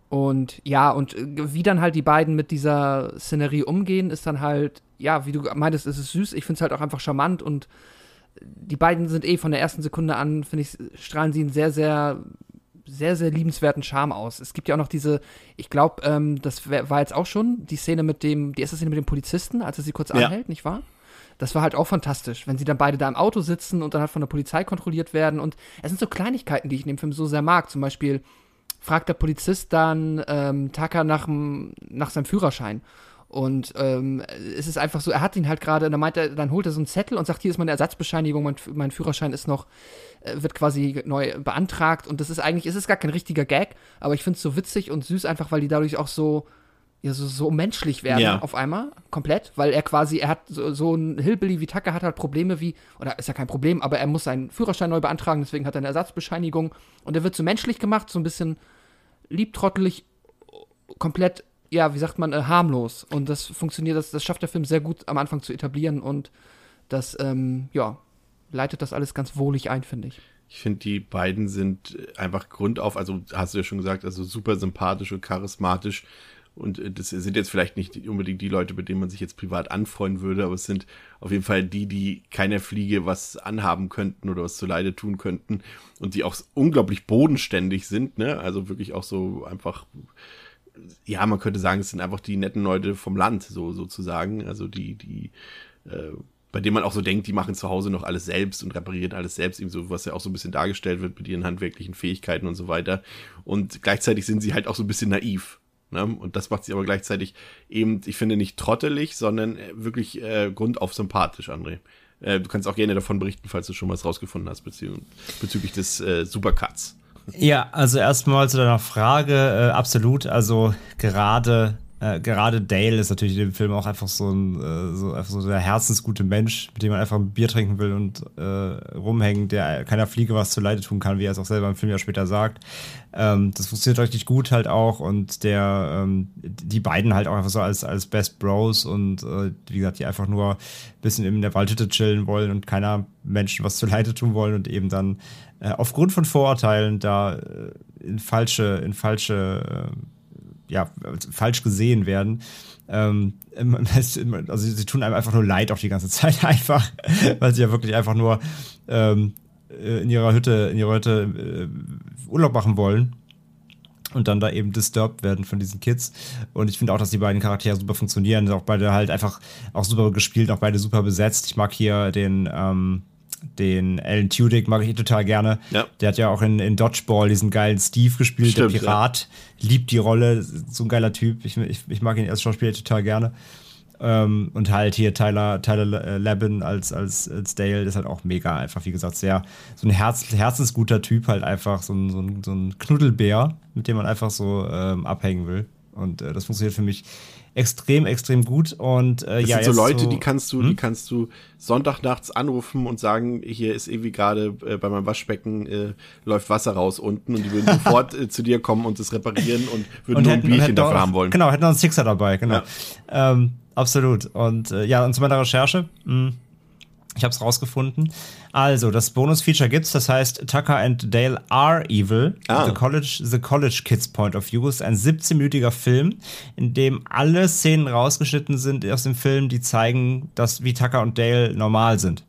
und ja, und äh, wie dann halt die beiden mit dieser Szenerie umgehen, ist dann halt, ja, wie du meintest, ist es süß. Ich finde es halt auch einfach charmant und die beiden sind eh von der ersten Sekunde an, finde ich, strahlen sie einen sehr, sehr, sehr, sehr liebenswerten Charme aus. Es gibt ja auch noch diese, ich glaube, ähm, das war jetzt auch schon die Szene mit dem, die erste Szene mit dem Polizisten, als er sie kurz ja. anhält, nicht wahr? Das war halt auch fantastisch, wenn sie dann beide da im Auto sitzen und dann halt von der Polizei kontrolliert werden. Und es sind so Kleinigkeiten, die ich in dem Film so sehr mag. Zum Beispiel fragt der Polizist dann ähm, Tucker nach, nach seinem Führerschein. Und ähm, es ist einfach so, er hat ihn halt gerade, dann meint er, dann holt er so einen Zettel und sagt, hier ist meine Ersatzbescheinigung, mein, mein Führerschein ist noch, äh, wird quasi neu beantragt. Und das ist eigentlich, es ist gar kein richtiger Gag, aber ich finde es so witzig und süß einfach, weil die dadurch auch so, ja so, so menschlich werden ja. auf einmal, komplett, weil er quasi, er hat so, so ein Hillbilly wie Tucker hat halt Probleme wie, oder ist ja kein Problem, aber er muss seinen Führerschein neu beantragen, deswegen hat er eine Ersatzbescheinigung und er wird so menschlich gemacht, so ein bisschen liebtrottelig, komplett, ja, wie sagt man, äh, harmlos und das funktioniert, das, das schafft der Film sehr gut am Anfang zu etablieren und das, ähm, ja, leitet das alles ganz wohlig ein, finde ich. Ich finde, die beiden sind einfach grundauf, also hast du ja schon gesagt, also super sympathisch und charismatisch und äh, das sind jetzt vielleicht nicht unbedingt die Leute, mit denen man sich jetzt privat anfreuen würde, aber es sind auf jeden Fall die, die keiner Fliege was anhaben könnten oder was zuleide tun könnten und die auch unglaublich bodenständig sind, ne? Also wirklich auch so einfach, ja, man könnte sagen, es sind einfach die netten Leute vom Land, so sozusagen. Also die, die, äh, bei denen man auch so denkt, die machen zu Hause noch alles selbst und reparieren alles selbst, eben so, was ja auch so ein bisschen dargestellt wird mit ihren handwerklichen Fähigkeiten und so weiter. Und gleichzeitig sind sie halt auch so ein bisschen naiv. Ne? Und das macht sie aber gleichzeitig eben, ich finde, nicht trottelig, sondern äh, wirklich äh, grundauf sympathisch, André. Äh, du kannst auch gerne davon berichten, falls du schon was rausgefunden hast bezü bezüglich des äh, Supercuts. Ja, also erstmal zu deiner Frage, äh, absolut. Also gerade äh, gerade Dale ist natürlich in dem Film auch einfach so ein äh, so, einfach so der herzensgute Mensch, mit dem man einfach ein Bier trinken will und äh, rumhängen, der keiner Fliege was zu Leide tun kann, wie er es auch selber im Film ja später sagt. Ähm, das funktioniert richtig gut halt auch und der ähm, die beiden halt auch einfach so als als Best Bros und äh, wie gesagt, die einfach nur ein bisschen in der Waldhütte chillen wollen und keiner Menschen was zu Leide tun wollen und eben dann äh, aufgrund von Vorurteilen da äh, in falsche in falsche ja, falsch gesehen werden. Ähm, also sie tun einem einfach nur leid auch die ganze Zeit einfach, weil sie ja wirklich einfach nur ähm, äh, in ihrer Hütte, in ihrer Hütte äh, Urlaub machen wollen und dann da eben disturbed werden von diesen Kids. Und ich finde auch, dass die beiden Charaktere super funktionieren. Auch beide halt einfach auch super gespielt, auch beide super besetzt. Ich mag hier den, ähm, den Alan Tudyk mag ich total gerne. Ja. Der hat ja auch in, in Dodgeball diesen geilen Steve gespielt, Stimmt, der Pirat. Ja. Liebt die Rolle, so ein geiler Typ. Ich, ich, ich mag ihn als Schauspieler total gerne. Ähm, und halt hier Tyler, Tyler Labin als, als, als Dale ist halt auch mega einfach, wie gesagt, sehr so ein Herz, herzensguter Typ, halt einfach so ein, so ein, so ein Knuddelbär, mit dem man einfach so ähm, abhängen will. Und äh, das funktioniert für mich extrem, extrem gut. Und äh, das ja, sind so Leute, so, die kannst du, hm? die kannst du Sonntagnachts anrufen und sagen, hier ist irgendwie gerade äh, bei meinem Waschbecken äh, läuft Wasser raus unten und die würden sofort äh, zu dir kommen und es reparieren und würden und nur hätten, ein Bierchen dafür auch, haben wollen. Genau, hätten noch einen Sixer dabei, genau. Ja. Ähm, Absolut. Und äh, ja, und zu meiner Recherche. Mh, hm, ich habe es rausgefunden. Also, das Bonus-Feature gibt's, das heißt Tucker and Dale are evil. Ah. The, College, The College Kids Point of View ist ein 17-minütiger Film, in dem alle Szenen rausgeschnitten sind aus dem Film, die zeigen, dass wie Tucker und Dale normal sind.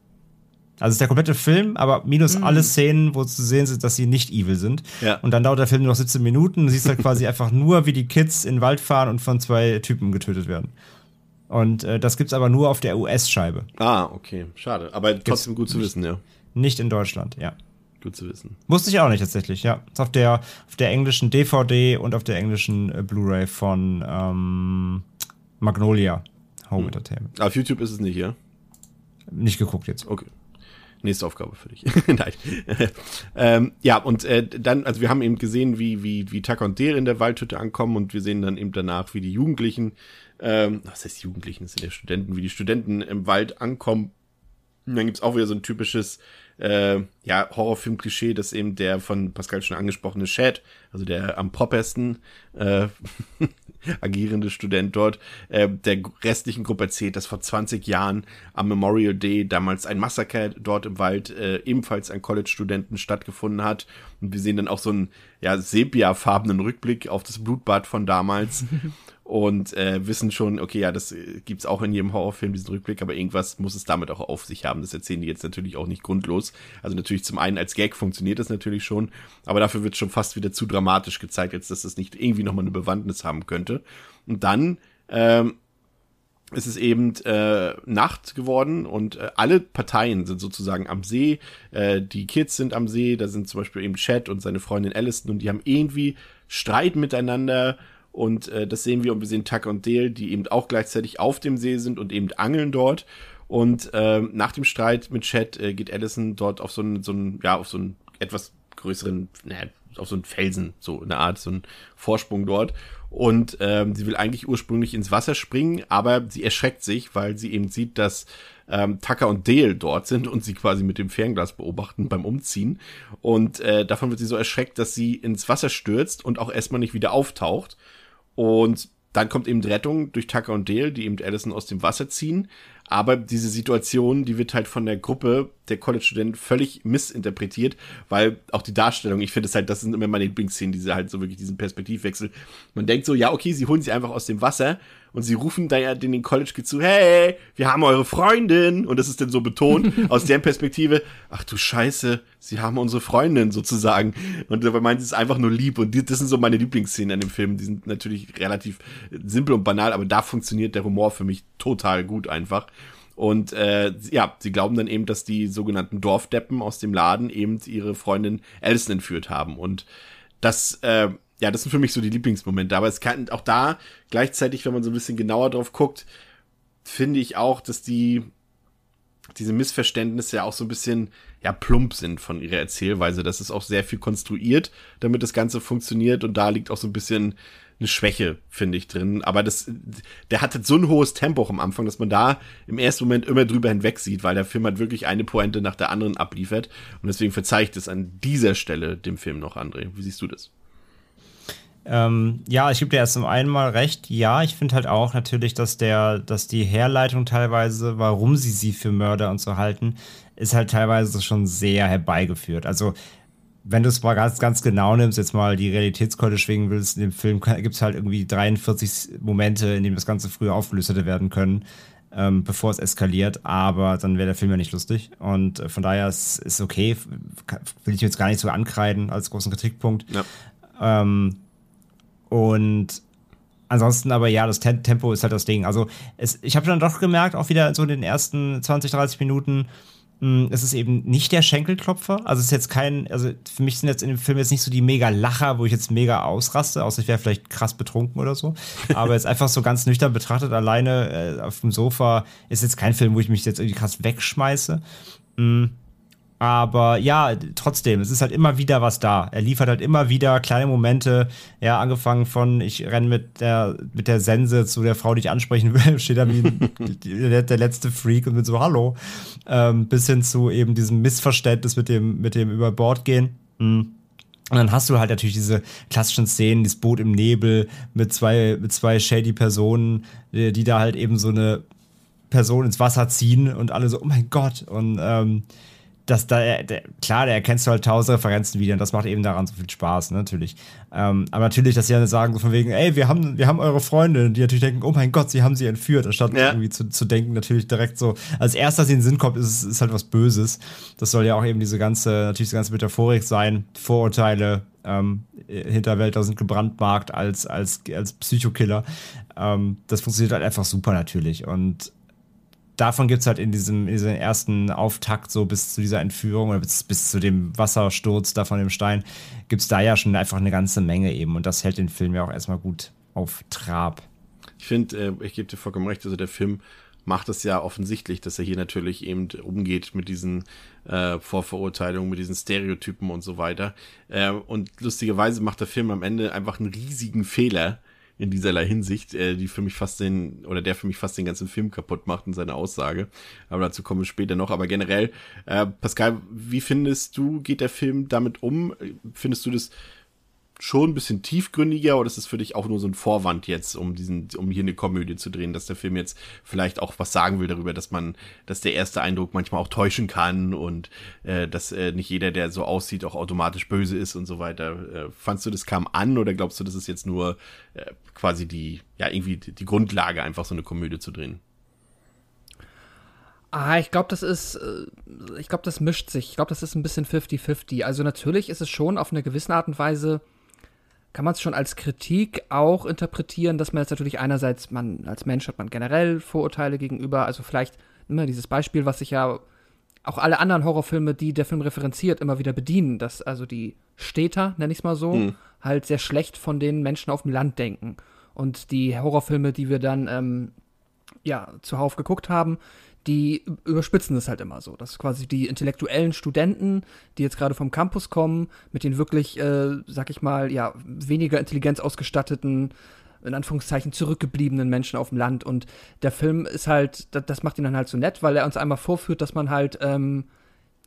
Also es ist der komplette Film, aber minus mhm. alle Szenen, wo zu sehen sind, dass sie nicht evil sind. Ja. Und dann dauert der Film nur noch 17 Minuten. Du siehst halt quasi einfach nur, wie die Kids in den Wald fahren und von zwei Typen getötet werden. Und äh, das es aber nur auf der US-Scheibe. Ah, okay. Schade. Aber trotzdem gibt's gut zu wissen, ja. Nicht in Deutschland, ja. Gut zu wissen. Wusste ich auch nicht tatsächlich, ja. Ist auf der, auf der englischen DVD und auf der englischen äh, Blu-ray von ähm, Magnolia Home hm. Entertainment. Auf YouTube ist es nicht, ja? Nicht geguckt jetzt. Okay. Nächste Aufgabe für dich. Nein. ähm, ja, und äh, dann, also wir haben eben gesehen, wie, wie, wie Tucker und Dale in der Waldhütte ankommen und wir sehen dann eben danach, wie die Jugendlichen ähm, was heißt Jugendlichen, das sind ja Studenten, wie die Studenten im Wald ankommen. Und dann gibt's auch wieder so ein typisches äh, ja, Horrorfilm-Klischee, dass eben der von Pascal schon angesprochene Chad, also der am poppersten äh, agierende Student dort, äh, der restlichen Gruppe erzählt, dass vor 20 Jahren am Memorial Day damals ein Massaker dort im Wald äh, ebenfalls an College-Studenten stattgefunden hat. Und wir sehen dann auch so einen ja, sepia-farbenen Rückblick auf das Blutbad von damals. und äh, wissen schon, okay, ja, das äh, gibt's auch in jedem Horrorfilm, diesen Rückblick, aber irgendwas muss es damit auch auf sich haben. Das erzählen die jetzt natürlich auch nicht grundlos. Also natürlich zum einen als Gag funktioniert das natürlich schon, aber dafür wird schon fast wieder zu dramatisch gezeigt, als dass das nicht irgendwie nochmal eine Bewandtnis haben könnte. Und dann ähm, ist es eben äh, Nacht geworden und äh, alle Parteien sind sozusagen am See. Äh, die Kids sind am See, da sind zum Beispiel eben Chad und seine Freundin Alison und die haben irgendwie Streit miteinander und äh, das sehen wir und wir sehen Tucker und Dale, die eben auch gleichzeitig auf dem See sind und eben angeln dort. Und äh, nach dem Streit mit Chad äh, geht Allison dort auf so einen, so ja, auf so einen etwas größeren, naja, auf so einen Felsen, so eine Art, so einen Vorsprung dort. Und ähm, sie will eigentlich ursprünglich ins Wasser springen, aber sie erschreckt sich, weil sie eben sieht, dass ähm, Tucker und Dale dort sind und sie quasi mit dem Fernglas beobachten beim Umziehen. Und äh, davon wird sie so erschreckt, dass sie ins Wasser stürzt und auch erstmal nicht wieder auftaucht. Und dann kommt eben die Rettung durch Tucker und Dale, die eben Allison aus dem Wasser ziehen. Aber diese Situation, die wird halt von der Gruppe der College-Studenten völlig missinterpretiert, weil auch die Darstellung, ich finde es halt, das sind immer meine Lieblingsszenen, diese halt so wirklich diesen Perspektivwechsel. Man denkt so, ja, okay, sie holen sie einfach aus dem Wasser und sie rufen da ja in den College Kids zu, hey, wir haben eure Freundin. Und das ist dann so betont aus deren Perspektive, ach du Scheiße, sie haben unsere Freundin sozusagen. Und dabei meint sie es einfach nur lieb. Und die, das sind so meine Lieblingsszenen an dem Film. Die sind natürlich relativ simpel und banal, aber da funktioniert der Humor für mich total gut einfach. Und äh, ja, sie glauben dann eben, dass die sogenannten Dorfdeppen aus dem Laden eben ihre Freundin Alison entführt haben. Und das äh, ja, das sind für mich so die Lieblingsmomente. Aber es kann auch da gleichzeitig, wenn man so ein bisschen genauer drauf guckt, finde ich auch, dass die diese Missverständnisse ja auch so ein bisschen ja plump sind von ihrer Erzählweise. Das ist auch sehr viel konstruiert, damit das Ganze funktioniert und da liegt auch so ein bisschen eine Schwäche, finde ich, drin. Aber das, der hatte so ein hohes Tempo am Anfang, dass man da im ersten Moment immer drüber hinweg sieht, weil der Film halt wirklich eine Pointe nach der anderen abliefert. Und deswegen verzeiht es an dieser Stelle dem Film noch, André. Wie siehst du das? Ähm, ja, ich gebe dir erst zum einen mal recht. Ja, ich finde halt auch natürlich, dass der, dass die Herleitung teilweise, warum sie sie für Mörder und so halten, ist halt teilweise schon sehr herbeigeführt. Also wenn du es mal ganz, ganz genau nimmst, jetzt mal die Realitätskeule schwingen willst, in dem Film gibt es halt irgendwie 43 Momente, in denen das Ganze früher aufgelöst hätte werden können, ähm, bevor es eskaliert, aber dann wäre der Film ja nicht lustig. Und äh, von daher ist es okay, will ich jetzt gar nicht so ankreiden als großen Kritikpunkt. Ja. Ähm, und ansonsten aber ja, das Tempo ist halt das Ding. Also es, ich habe dann doch gemerkt, auch wieder so in den ersten 20, 30 Minuten, hm, es ist eben nicht der Schenkelklopfer. Also es ist jetzt kein, also für mich sind jetzt in dem Film jetzt nicht so die mega Lacher, wo ich jetzt mega ausraste, außer ich wäre vielleicht krass betrunken oder so. Aber jetzt einfach so ganz nüchtern betrachtet, alleine äh, auf dem Sofa ist jetzt kein Film, wo ich mich jetzt irgendwie krass wegschmeiße. Mhm. Aber ja, trotzdem, es ist halt immer wieder was da. Er liefert halt immer wieder kleine Momente. Ja, angefangen von, ich renne mit der, mit der Sense zu der Frau, die ich ansprechen will, steht da wie der, letzte Freak und mit so Hallo. Ähm, bis hin zu eben diesem Missverständnis mit dem, mit dem über Bord gehen. Mhm. Und dann hast du halt natürlich diese klassischen Szenen, das Boot im Nebel mit zwei, mit zwei shady Personen, die, die da halt eben so eine Person ins Wasser ziehen und alle so, oh mein Gott. Und ähm, dass da, der, klar, da erkennst du halt tausend Referenzen wieder und das macht eben daran so viel Spaß, ne, natürlich. Ähm, aber natürlich, dass sie dann sagen, so von wegen, ey, wir haben, wir haben eure Freunde, die natürlich denken, oh mein Gott, sie haben sie entführt, anstatt ja. irgendwie zu, zu denken, natürlich direkt so, als erster, dass sie in den Sinn kommt, ist, ist halt was Böses. Das soll ja auch eben diese ganze, natürlich diese ganze Metaphorik sein, Vorurteile, ähm, Hinterwälder sind gebrandmarkt als, als, als Psychokiller. Ähm, das funktioniert halt einfach super natürlich und davon gibt es halt in diesem, in diesem ersten Auftakt, so bis zu dieser Entführung oder bis, bis zu dem Wassersturz da von dem Stein, gibt es da ja schon einfach eine ganze Menge eben. Und das hält den Film ja auch erstmal gut auf Trab. Ich finde, äh, ich gebe dir vollkommen recht, also der Film macht es ja offensichtlich, dass er hier natürlich eben umgeht mit diesen äh, Vorverurteilungen, mit diesen Stereotypen und so weiter. Äh, und lustigerweise macht der Film am Ende einfach einen riesigen Fehler, in dieserlei Hinsicht, äh, die für mich fast den, oder der für mich fast den ganzen Film kaputt macht in seiner Aussage. Aber dazu kommen wir später noch. Aber generell, äh, Pascal, wie findest du, geht der Film damit um? Findest du das schon ein bisschen tiefgründiger oder ist es für dich auch nur so ein Vorwand jetzt, um diesen, um hier eine Komödie zu drehen, dass der Film jetzt vielleicht auch was sagen will darüber, dass man, dass der erste Eindruck manchmal auch täuschen kann und äh, dass äh, nicht jeder, der so aussieht, auch automatisch böse ist und so weiter. Äh, fandst du, das kam an oder glaubst du, das ist jetzt nur äh, quasi die, ja, irgendwie die, Grundlage, einfach so eine Komödie zu drehen? Ah, ich glaube, das ist, äh, ich glaube, das mischt sich. Ich glaube, das ist ein bisschen 50-50. Also natürlich ist es schon auf eine gewisse Art und Weise kann man es schon als Kritik auch interpretieren, dass man jetzt natürlich einerseits, man als Mensch hat man generell Vorurteile gegenüber, also vielleicht immer dieses Beispiel, was sich ja auch alle anderen Horrorfilme, die der Film referenziert, immer wieder bedienen, dass also die Städter, nenne ich es mal so, mhm. halt sehr schlecht von den Menschen auf dem Land denken. Und die Horrorfilme, die wir dann ähm, ja zuhauf geguckt haben, die überspitzen es halt immer so. Das ist quasi die intellektuellen Studenten, die jetzt gerade vom Campus kommen, mit den wirklich, äh, sag ich mal, ja, weniger Intelligenz ausgestatteten, in Anführungszeichen zurückgebliebenen Menschen auf dem Land. Und der Film ist halt, das, das macht ihn dann halt so nett, weil er uns einmal vorführt, dass man halt, ähm,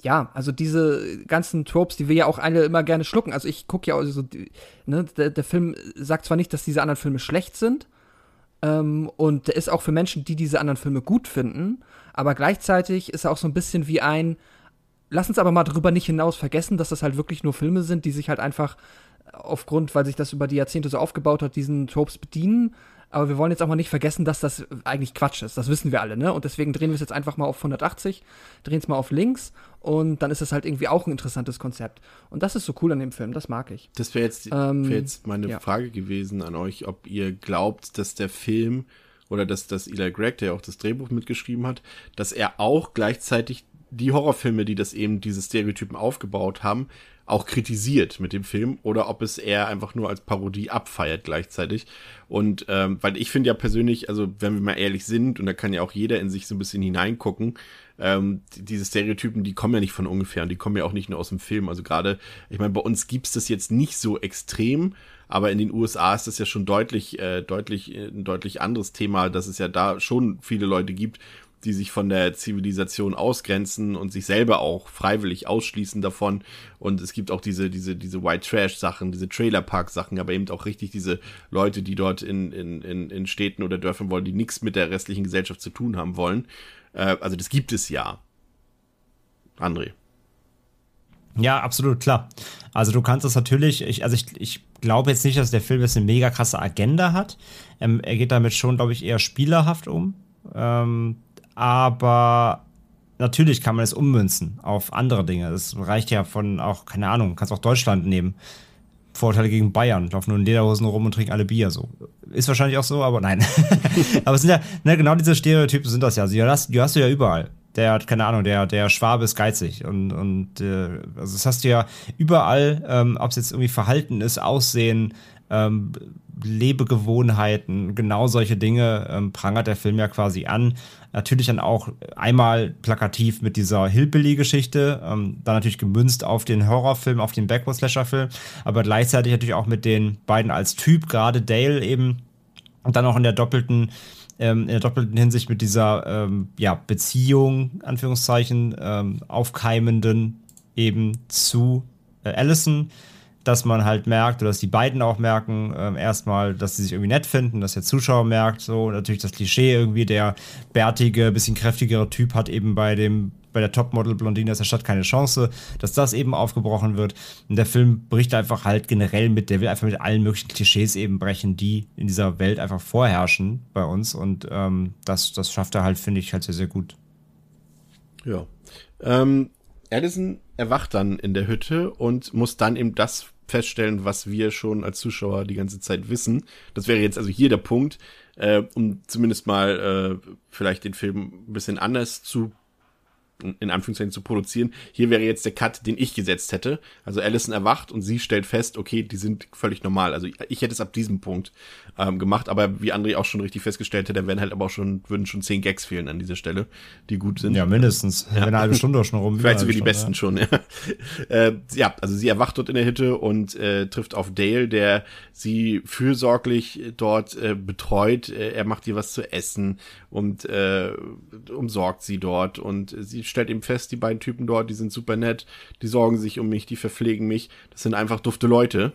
ja, also diese ganzen Tropes, die wir ja auch alle immer gerne schlucken. Also ich gucke ja auch so, ne, der, der Film sagt zwar nicht, dass diese anderen Filme schlecht sind, ähm, und der ist auch für Menschen, die diese anderen Filme gut finden, aber gleichzeitig ist er auch so ein bisschen wie ein, lass uns aber mal darüber nicht hinaus vergessen, dass das halt wirklich nur Filme sind, die sich halt einfach aufgrund, weil sich das über die Jahrzehnte so aufgebaut hat, diesen Tropes bedienen. Aber wir wollen jetzt auch mal nicht vergessen, dass das eigentlich Quatsch ist. Das wissen wir alle, ne? Und deswegen drehen wir es jetzt einfach mal auf 180, drehen es mal auf links und dann ist es halt irgendwie auch ein interessantes Konzept. Und das ist so cool an dem Film, das mag ich. Das wäre jetzt, ähm, wär jetzt meine ja. Frage gewesen an euch, ob ihr glaubt, dass der Film oder dass, dass Eli Gregg, der auch das Drehbuch mitgeschrieben hat, dass er auch gleichzeitig die Horrorfilme, die das eben diese Stereotypen aufgebaut haben, auch kritisiert mit dem Film oder ob es eher einfach nur als Parodie abfeiert gleichzeitig. Und ähm, weil ich finde ja persönlich, also wenn wir mal ehrlich sind, und da kann ja auch jeder in sich so ein bisschen hineingucken, ähm, diese Stereotypen, die kommen ja nicht von ungefähr und die kommen ja auch nicht nur aus dem Film. Also gerade, ich meine, bei uns gibt's das jetzt nicht so extrem, aber in den USA ist das ja schon deutlich, äh, deutlich, äh, ein deutlich anderes Thema, dass es ja da schon viele Leute gibt, die sich von der Zivilisation ausgrenzen und sich selber auch freiwillig ausschließen davon. Und es gibt auch diese, diese, diese White Trash Sachen, diese Trailer Park Sachen, aber eben auch richtig diese Leute, die dort in, in, in, in Städten oder Dörfern wollen, die nichts mit der restlichen Gesellschaft zu tun haben wollen. Äh, also das gibt es ja. André. Ja, absolut, klar. Also du kannst das natürlich, ich, also ich, ich glaube jetzt nicht, dass der Film jetzt eine mega krasse Agenda hat. Ähm, er geht damit schon, glaube ich, eher spielerhaft um. Ähm, aber natürlich kann man es ummünzen auf andere Dinge. Das reicht ja von auch, keine Ahnung, kannst auch Deutschland nehmen. Vorteile gegen Bayern, laufen nur in Lederhosen rum und trinken alle Bier. So. Ist wahrscheinlich auch so, aber nein. aber es sind ja, ne, genau diese Stereotypen sind das ja. Also, die, hast, die hast du ja überall der hat, keine Ahnung, der, der Schwabe ist geizig. Und, und äh, also das hast du ja überall, ähm, ob es jetzt irgendwie Verhalten ist, Aussehen, ähm, Lebegewohnheiten, genau solche Dinge ähm, prangert der Film ja quasi an. Natürlich dann auch einmal plakativ mit dieser Hillbilly-Geschichte, ähm, dann natürlich gemünzt auf den Horrorfilm, auf den Backward-Slasher-Film, aber gleichzeitig natürlich auch mit den beiden als Typ, gerade Dale eben, und dann auch in der doppelten ähm, in der doppelten Hinsicht mit dieser ähm, ja, Beziehung, Anführungszeichen, ähm, aufkeimenden eben zu äh, Allison, dass man halt merkt, oder dass die beiden auch merken, ähm, erstmal, dass sie sich irgendwie nett finden, dass der Zuschauer merkt, so natürlich das Klischee irgendwie, der bärtige, bisschen kräftigere Typ hat eben bei dem bei der Topmodel-Blondine aus der Stadt keine Chance, dass das eben aufgebrochen wird. Und der Film bricht einfach halt generell mit, der will einfach mit allen möglichen Klischees eben brechen, die in dieser Welt einfach vorherrschen bei uns. Und ähm, das, das schafft er halt, finde ich, halt sehr, sehr gut. Ja. Ähm, Allison erwacht dann in der Hütte und muss dann eben das feststellen, was wir schon als Zuschauer die ganze Zeit wissen. Das wäre jetzt also hier der Punkt, äh, um zumindest mal äh, vielleicht den Film ein bisschen anders zu in Anführungszeichen zu produzieren. Hier wäre jetzt der Cut, den ich gesetzt hätte. Also Allison erwacht und sie stellt fest, okay, die sind völlig normal. Also ich hätte es ab diesem Punkt ähm, gemacht, aber wie André auch schon richtig festgestellt hat, da werden halt aber auch schon, würden schon zehn Gags fehlen an dieser Stelle, die gut sind. Ja, mindestens. Ja. Eine halbe Stunde schon rum. Vielleicht sogar die besten ja. schon, ja. äh, ja, also sie erwacht dort in der Hütte und äh, trifft auf Dale, der sie fürsorglich dort äh, betreut. Äh, er macht ihr was zu essen und äh, umsorgt sie dort und sie stellt eben fest, die beiden Typen dort, die sind super nett, die sorgen sich um mich, die verpflegen mich. Das sind einfach dufte Leute.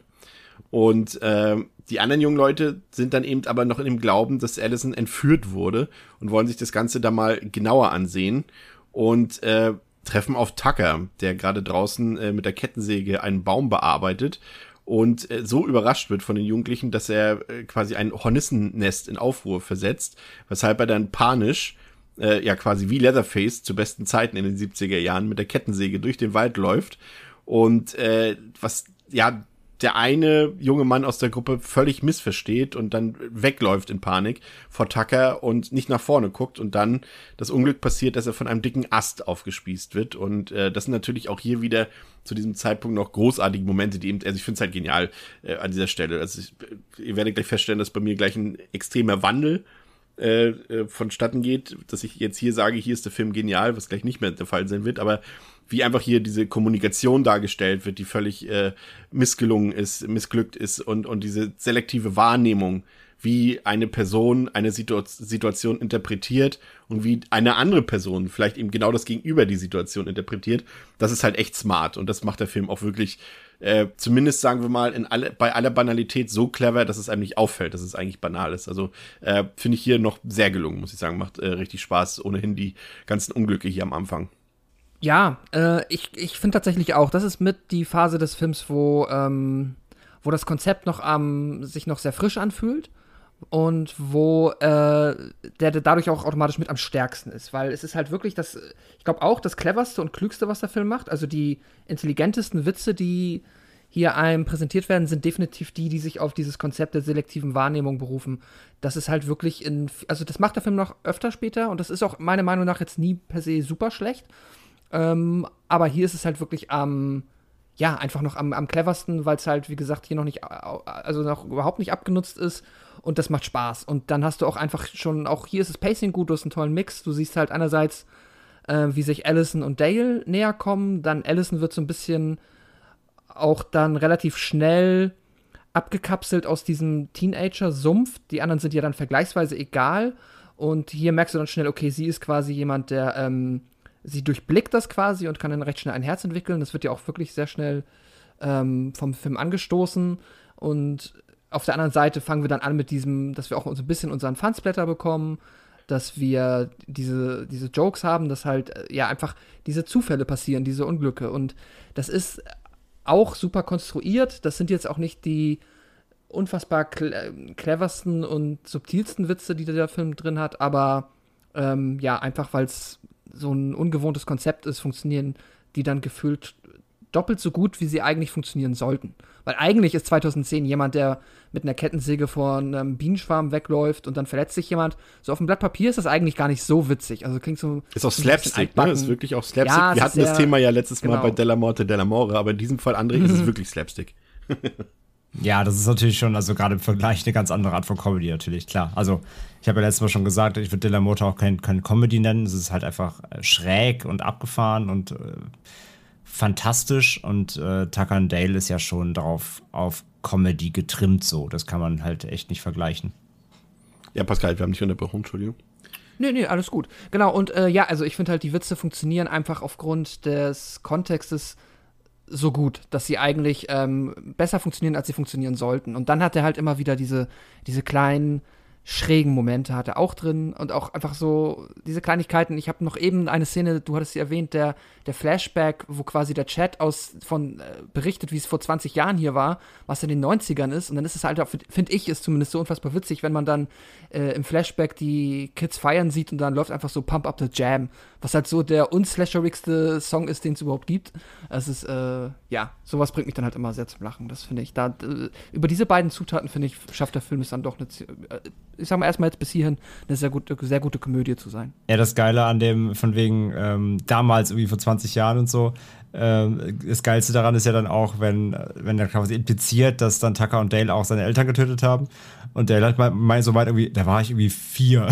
Und äh, die anderen jungen Leute sind dann eben aber noch in dem Glauben, dass Allison entführt wurde und wollen sich das Ganze da mal genauer ansehen und äh, treffen auf Tucker, der gerade draußen äh, mit der Kettensäge einen Baum bearbeitet und äh, so überrascht wird von den Jugendlichen, dass er äh, quasi ein Hornissennest in Aufruhr versetzt, weshalb er dann panisch äh, ja quasi wie Leatherface zu besten Zeiten in den 70er Jahren mit der Kettensäge durch den Wald läuft und äh, was ja der eine junge Mann aus der Gruppe völlig missversteht und dann wegläuft in Panik vor Tucker und nicht nach vorne guckt und dann das Unglück passiert, dass er von einem dicken Ast aufgespießt wird und äh, das sind natürlich auch hier wieder zu diesem Zeitpunkt noch großartige Momente, die eben, also ich finde es halt genial äh, an dieser Stelle. Also ich, ihr werdet gleich feststellen, dass bei mir gleich ein extremer Wandel äh, äh, vonstatten geht, dass ich jetzt hier sage, hier ist der Film genial, was gleich nicht mehr der Fall sein wird, aber wie einfach hier diese Kommunikation dargestellt wird, die völlig äh, missgelungen ist, missglückt ist und, und diese selektive Wahrnehmung, wie eine Person eine Situ Situation interpretiert und wie eine andere Person vielleicht eben genau das Gegenüber die Situation interpretiert, das ist halt echt smart und das macht der Film auch wirklich äh, zumindest sagen wir mal, in alle, bei aller Banalität so clever, dass es einem nicht auffällt, dass es eigentlich banal ist. Also äh, finde ich hier noch sehr gelungen, muss ich sagen. Macht äh, richtig Spaß, ohnehin die ganzen Unglücke hier am Anfang. Ja, äh, ich, ich finde tatsächlich auch, das ist mit die Phase des Films, wo, ähm, wo das Konzept noch ähm, sich noch sehr frisch anfühlt und wo äh, der, der dadurch auch automatisch mit am stärksten ist, weil es ist halt wirklich das, ich glaube auch das cleverste und klügste, was der Film macht. Also die intelligentesten Witze, die hier einem präsentiert werden, sind definitiv die, die sich auf dieses Konzept der selektiven Wahrnehmung berufen. Das ist halt wirklich in, also das macht der Film noch öfter später und das ist auch meiner Meinung nach jetzt nie per se super schlecht. Ähm, aber hier ist es halt wirklich am, ja, einfach noch am, am cleversten, weil es halt, wie gesagt, hier noch nicht, also noch überhaupt nicht abgenutzt ist und das macht Spaß. Und dann hast du auch einfach schon, auch hier ist das Pacing gut, du hast einen tollen Mix. Du siehst halt einerseits, äh, wie sich Allison und Dale näher kommen, dann Allison wird so ein bisschen auch dann relativ schnell abgekapselt aus diesem Teenager-Sumpf. Die anderen sind ja dann vergleichsweise egal. Und hier merkst du dann schnell, okay, sie ist quasi jemand, der, ähm, sie durchblickt das quasi und kann dann recht schnell ein Herz entwickeln. Das wird ja auch wirklich sehr schnell ähm, vom Film angestoßen. Und auf der anderen Seite fangen wir dann an mit diesem, dass wir auch so ein bisschen unseren Fansblätter bekommen. dass wir diese, diese Jokes haben, dass halt äh, ja einfach diese Zufälle passieren, diese Unglücke. Und das ist auch super konstruiert. Das sind jetzt auch nicht die unfassbar cleversten und subtilsten Witze, die der Film drin hat, aber ähm, ja, einfach weil es so ein ungewohntes Konzept ist, funktionieren die dann gefühlt doppelt so gut, wie sie eigentlich funktionieren sollten. Weil eigentlich ist 2010 jemand, der mit einer Kettensäge vor einem Bienenschwarm wegläuft und dann verletzt sich jemand. So auf dem Blatt Papier ist das eigentlich gar nicht so witzig. Also klingt so. Ist auch Slapstick, ne? Ist wirklich auch Slapstick. Ja, Wir hatten das Thema ja letztes genau. Mal bei Della Morte Della More, aber in diesem Fall, André, ist es wirklich Slapstick. ja, das ist natürlich schon, also gerade im Vergleich eine ganz andere Art von Comedy natürlich, klar. Also, ich habe ja letztes Mal schon gesagt, ich würde Della Morte auch kein, kein Comedy nennen. Es ist halt einfach äh, schräg und abgefahren und äh, fantastisch und äh, Tucker and Dale ist ja schon darauf auf Comedy getrimmt so. Das kann man halt echt nicht vergleichen. Ja, Pascal, wir haben dich unterbrochen, Entschuldigung. Nee, nee, alles gut. Genau, und äh, ja, also ich finde halt, die Witze funktionieren einfach aufgrund des Kontextes so gut, dass sie eigentlich ähm, besser funktionieren, als sie funktionieren sollten. Und dann hat er halt immer wieder diese, diese kleinen schrägen Momente hat er auch drin und auch einfach so diese Kleinigkeiten. Ich habe noch eben eine Szene, du hattest sie erwähnt, der, der Flashback, wo quasi der Chat aus von äh, berichtet, wie es vor 20 Jahren hier war, was in den 90ern ist. Und dann ist es halt, finde ich, ist zumindest so unfassbar witzig, wenn man dann äh, im Flashback die Kids feiern sieht und dann läuft einfach so Pump Up the Jam, was halt so der unslasherigste Song ist, den es überhaupt gibt. Es ist, äh, ja, sowas bringt mich dann halt immer sehr zum Lachen. Das finde ich. Da, äh, über diese beiden Zutaten, finde ich, schafft der Film es dann doch eine äh, ich sag mal erstmal jetzt bis hierhin eine sehr gute, sehr gute Komödie zu sein. Ja, das Geile an dem, von wegen ähm, damals irgendwie vor 20 Jahren und so, ähm, das Geilste daran ist ja dann auch, wenn, wenn er quasi impliziert, dass dann Tucker und Dale auch seine Eltern getötet haben. Und Dale hat meint so weit irgendwie, da war ich irgendwie vier.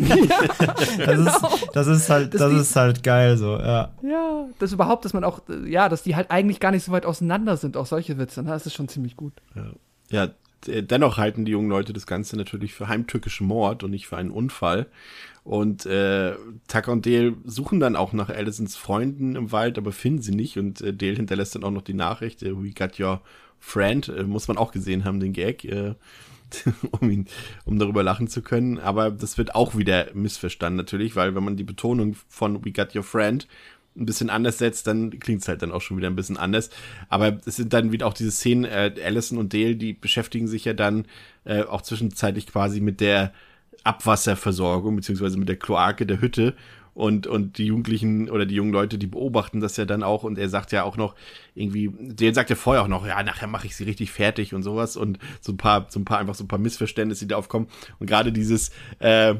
Ja, das, genau. ist, das ist halt, das, das ist halt geil so, ja. Ja, das überhaupt, dass man auch, ja, dass die halt eigentlich gar nicht so weit auseinander sind, auch solche Witze, ne? das ist schon ziemlich gut. Ja. Ja, dennoch halten die jungen Leute das Ganze natürlich für heimtückischen Mord und nicht für einen Unfall. Und äh, Tucker und Dale suchen dann auch nach Allisons Freunden im Wald, aber finden sie nicht. Und äh, Dale hinterlässt dann auch noch die Nachricht, äh, we got your friend, äh, muss man auch gesehen haben, den Gag, äh, um ihn, um darüber lachen zu können. Aber das wird auch wieder missverstanden natürlich, weil wenn man die Betonung von we got your friend ein bisschen anders setzt, dann klingt es halt dann auch schon wieder ein bisschen anders. Aber es sind dann wieder auch diese Szenen, äh, Allison und Dale, die beschäftigen sich ja dann äh, auch zwischenzeitlich quasi mit der Abwasserversorgung, beziehungsweise mit der Kloake der Hütte. Und, und die Jugendlichen oder die jungen Leute, die beobachten das ja dann auch. Und er sagt ja auch noch irgendwie, der sagt ja vorher auch noch, ja, nachher mache ich sie richtig fertig und sowas. Und so ein paar, so ein paar, einfach so ein paar Missverständnisse, die da aufkommen. Und gerade dieses, äh,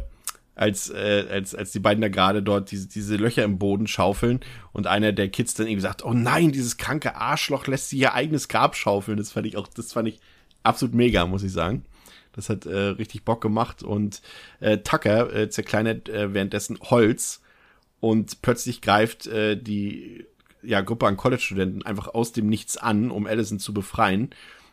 als, äh, als, als die beiden da gerade dort diese, diese Löcher im Boden schaufeln und einer der Kids dann irgendwie sagt, oh nein, dieses kranke Arschloch lässt sie ihr eigenes Grab schaufeln. Das fand ich auch, das fand ich absolut mega, muss ich sagen. Das hat äh, richtig Bock gemacht und äh, Tucker äh, zerkleinert äh, währenddessen Holz und plötzlich greift äh, die ja, Gruppe an College-Studenten einfach aus dem Nichts an, um Allison zu befreien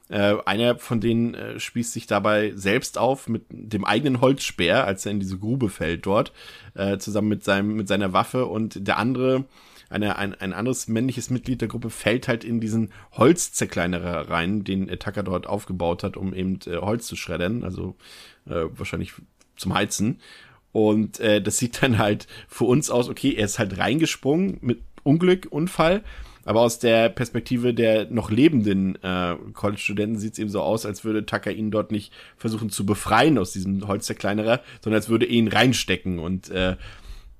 äh, einer von denen äh, spießt sich dabei selbst auf mit dem eigenen Holzspeer, als er in diese Grube fällt dort, äh, zusammen mit seinem mit seiner Waffe und der andere eine, ein, ein anderes männliches Mitglied der Gruppe fällt halt in diesen Holzzerkleinerer rein, den Tucker dort aufgebaut hat, um eben äh, Holz zu schreddern, also äh, wahrscheinlich zum Heizen. Und äh, das sieht dann halt für uns aus, okay, er ist halt reingesprungen mit Unglück, Unfall, aber aus der Perspektive der noch lebenden äh, College-Studenten sieht es eben so aus, als würde Tucker ihn dort nicht versuchen zu befreien aus diesem Holzzerkleinerer, sondern als würde er ihn reinstecken. Und äh,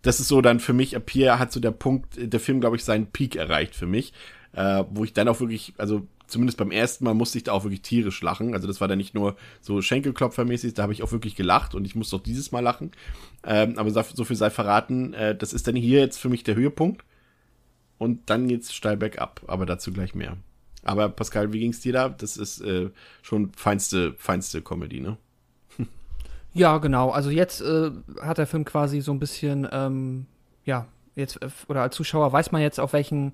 das ist so dann für mich, ab hier hat so der Punkt, der Film, glaube ich, seinen Peak erreicht für mich, äh, wo ich dann auch wirklich, also zumindest beim ersten Mal musste ich da auch wirklich tierisch lachen. Also das war dann nicht nur so Schenkelklopfermäßig, da habe ich auch wirklich gelacht und ich musste auch dieses Mal lachen. Ähm, aber so viel sei verraten, äh, das ist dann hier jetzt für mich der Höhepunkt und dann geht's steil bergab, aber dazu gleich mehr. Aber Pascal, wie ging's dir da? Das ist äh, schon feinste, feinste Comedy, ne? ja, genau. Also jetzt äh, hat der Film quasi so ein bisschen, ähm, ja, jetzt, äh, oder als Zuschauer weiß man jetzt, auf welchen,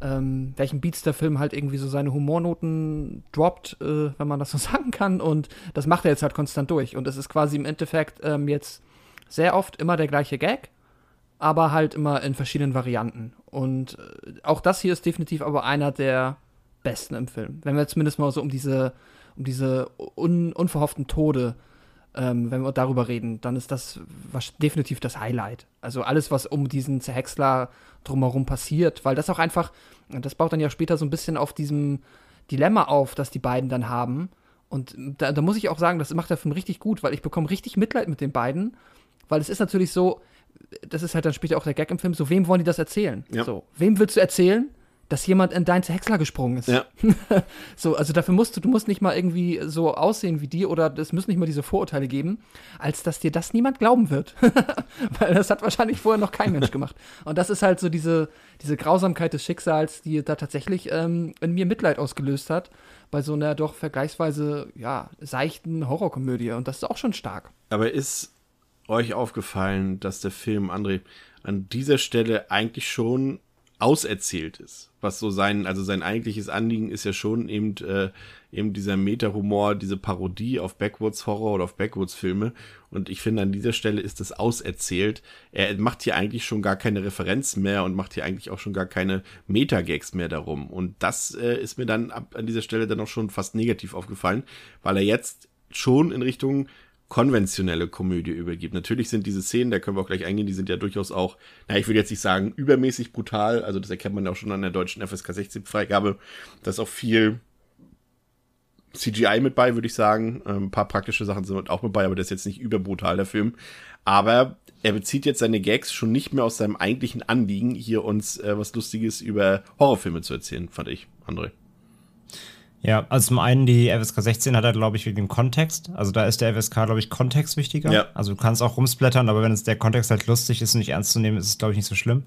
ähm, welchen Beats der Film halt irgendwie so seine Humornoten droppt, äh, wenn man das so sagen kann. Und das macht er jetzt halt konstant durch. Und es ist quasi im Endeffekt ähm, jetzt sehr oft immer der gleiche Gag aber halt immer in verschiedenen Varianten. Und äh, auch das hier ist definitiv aber einer der besten im Film. Wenn wir zumindest mal so um diese, um diese un, unverhofften Tode ähm, wenn wir darüber reden, dann ist das definitiv das Highlight. Also alles, was um diesen Zerhäcksler drumherum passiert, weil das auch einfach, das baut dann ja später so ein bisschen auf diesem Dilemma auf, das die beiden dann haben. Und da, da muss ich auch sagen, das macht der Film richtig gut, weil ich bekomme richtig Mitleid mit den beiden, weil es ist natürlich so, das ist halt dann später auch der Gag im Film, so wem wollen die das erzählen? Ja. So, wem willst du erzählen? dass jemand in dein Häcksler gesprungen ist. Ja. so, also dafür musst du, du musst nicht mal irgendwie so aussehen wie die oder es müssen nicht mal diese Vorurteile geben, als dass dir das niemand glauben wird. Weil das hat wahrscheinlich vorher noch kein Mensch gemacht. Und das ist halt so diese, diese Grausamkeit des Schicksals, die da tatsächlich ähm, in mir Mitleid ausgelöst hat, bei so einer doch vergleichsweise, ja, seichten Horrorkomödie. Und das ist auch schon stark. Aber ist euch aufgefallen, dass der Film, André, an dieser Stelle eigentlich schon auserzählt ist. Was so sein, also sein eigentliches Anliegen ist ja schon eben, äh, eben dieser Meta-Humor, diese Parodie auf Backwoods-Horror oder auf Backwoods-Filme. Und ich finde, an dieser Stelle ist das auserzählt. Er macht hier eigentlich schon gar keine Referenz mehr und macht hier eigentlich auch schon gar keine Meta-Gags mehr darum. Und das äh, ist mir dann ab, an dieser Stelle dann auch schon fast negativ aufgefallen, weil er jetzt schon in Richtung konventionelle Komödie übergibt. Natürlich sind diese Szenen, da können wir auch gleich eingehen, die sind ja durchaus auch, na, ich will jetzt nicht sagen übermäßig brutal, also das erkennt man ja auch schon an der deutschen FSK 16 Freigabe, da ist auch viel CGI mit bei, würde ich sagen. Ähm, ein paar praktische Sachen sind auch mit bei, aber das ist jetzt nicht überbrutal, der Film. Aber er bezieht jetzt seine Gags schon nicht mehr aus seinem eigentlichen Anliegen, hier uns äh, was Lustiges über Horrorfilme zu erzählen, fand ich, André. Ja, also zum einen die FSK 16 hat er, glaube ich, wegen dem Kontext. Also da ist der FSK, glaube ich, Kontext wichtiger. Ja. Also du kannst auch rumsplattern, aber wenn es der Kontext halt lustig ist und nicht ernst zu nehmen, ist es, glaube ich, nicht so schlimm.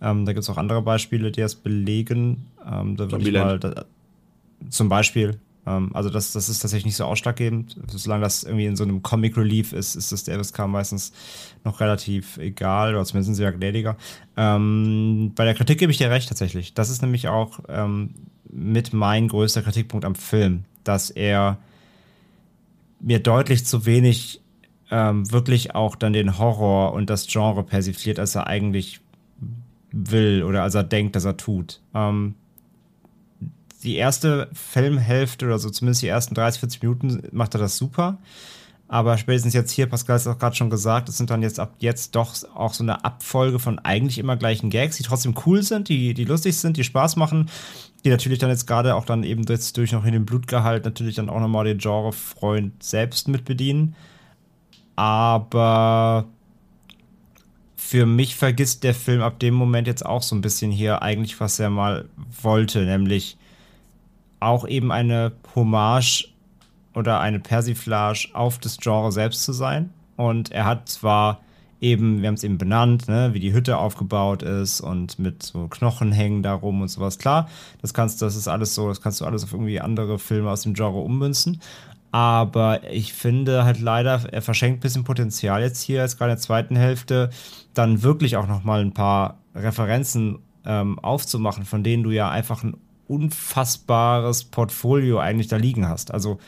Ähm, da gibt es auch andere Beispiele, die das belegen. Ähm, da würde ich mal da, zum Beispiel, ähm, also das, das ist tatsächlich nicht so ausschlaggebend. Solange das irgendwie in so einem Comic Relief ist, ist das der FSK meistens noch relativ egal oder zumindest sehr gnädiger. Ähm, bei der Kritik gebe ich dir recht tatsächlich. Das ist nämlich auch ähm, mit mein größter Kritikpunkt am Film, dass er mir deutlich zu wenig ähm, wirklich auch dann den Horror und das Genre persifliert, als er eigentlich will oder als er denkt, dass er tut. Ähm, die erste Filmhälfte oder so zumindest die ersten 30, 40 Minuten macht er das super. Aber spätestens jetzt hier, Pascal hat es auch gerade schon gesagt, es sind dann jetzt ab jetzt doch auch so eine Abfolge von eigentlich immer gleichen Gags, die trotzdem cool sind, die, die lustig sind, die Spaß machen, die natürlich dann jetzt gerade auch dann eben jetzt durch noch in den Blutgehalt natürlich dann auch nochmal den Genrefreund selbst mit bedienen. Aber für mich vergisst der Film ab dem Moment jetzt auch so ein bisschen hier eigentlich, was er mal wollte, nämlich auch eben eine Hommage oder eine Persiflage auf das Genre selbst zu sein. Und er hat zwar eben, wir haben es eben benannt, ne, wie die Hütte aufgebaut ist und mit so Knochen hängen darum und sowas. Klar, das kannst, das ist alles so, das kannst du alles auf irgendwie andere Filme aus dem Genre ummünzen. Aber ich finde halt leider, er verschenkt ein bisschen Potenzial jetzt hier, jetzt gerade in der zweiten Hälfte, dann wirklich auch nochmal ein paar Referenzen ähm, aufzumachen, von denen du ja einfach ein unfassbares Portfolio eigentlich da liegen hast. Also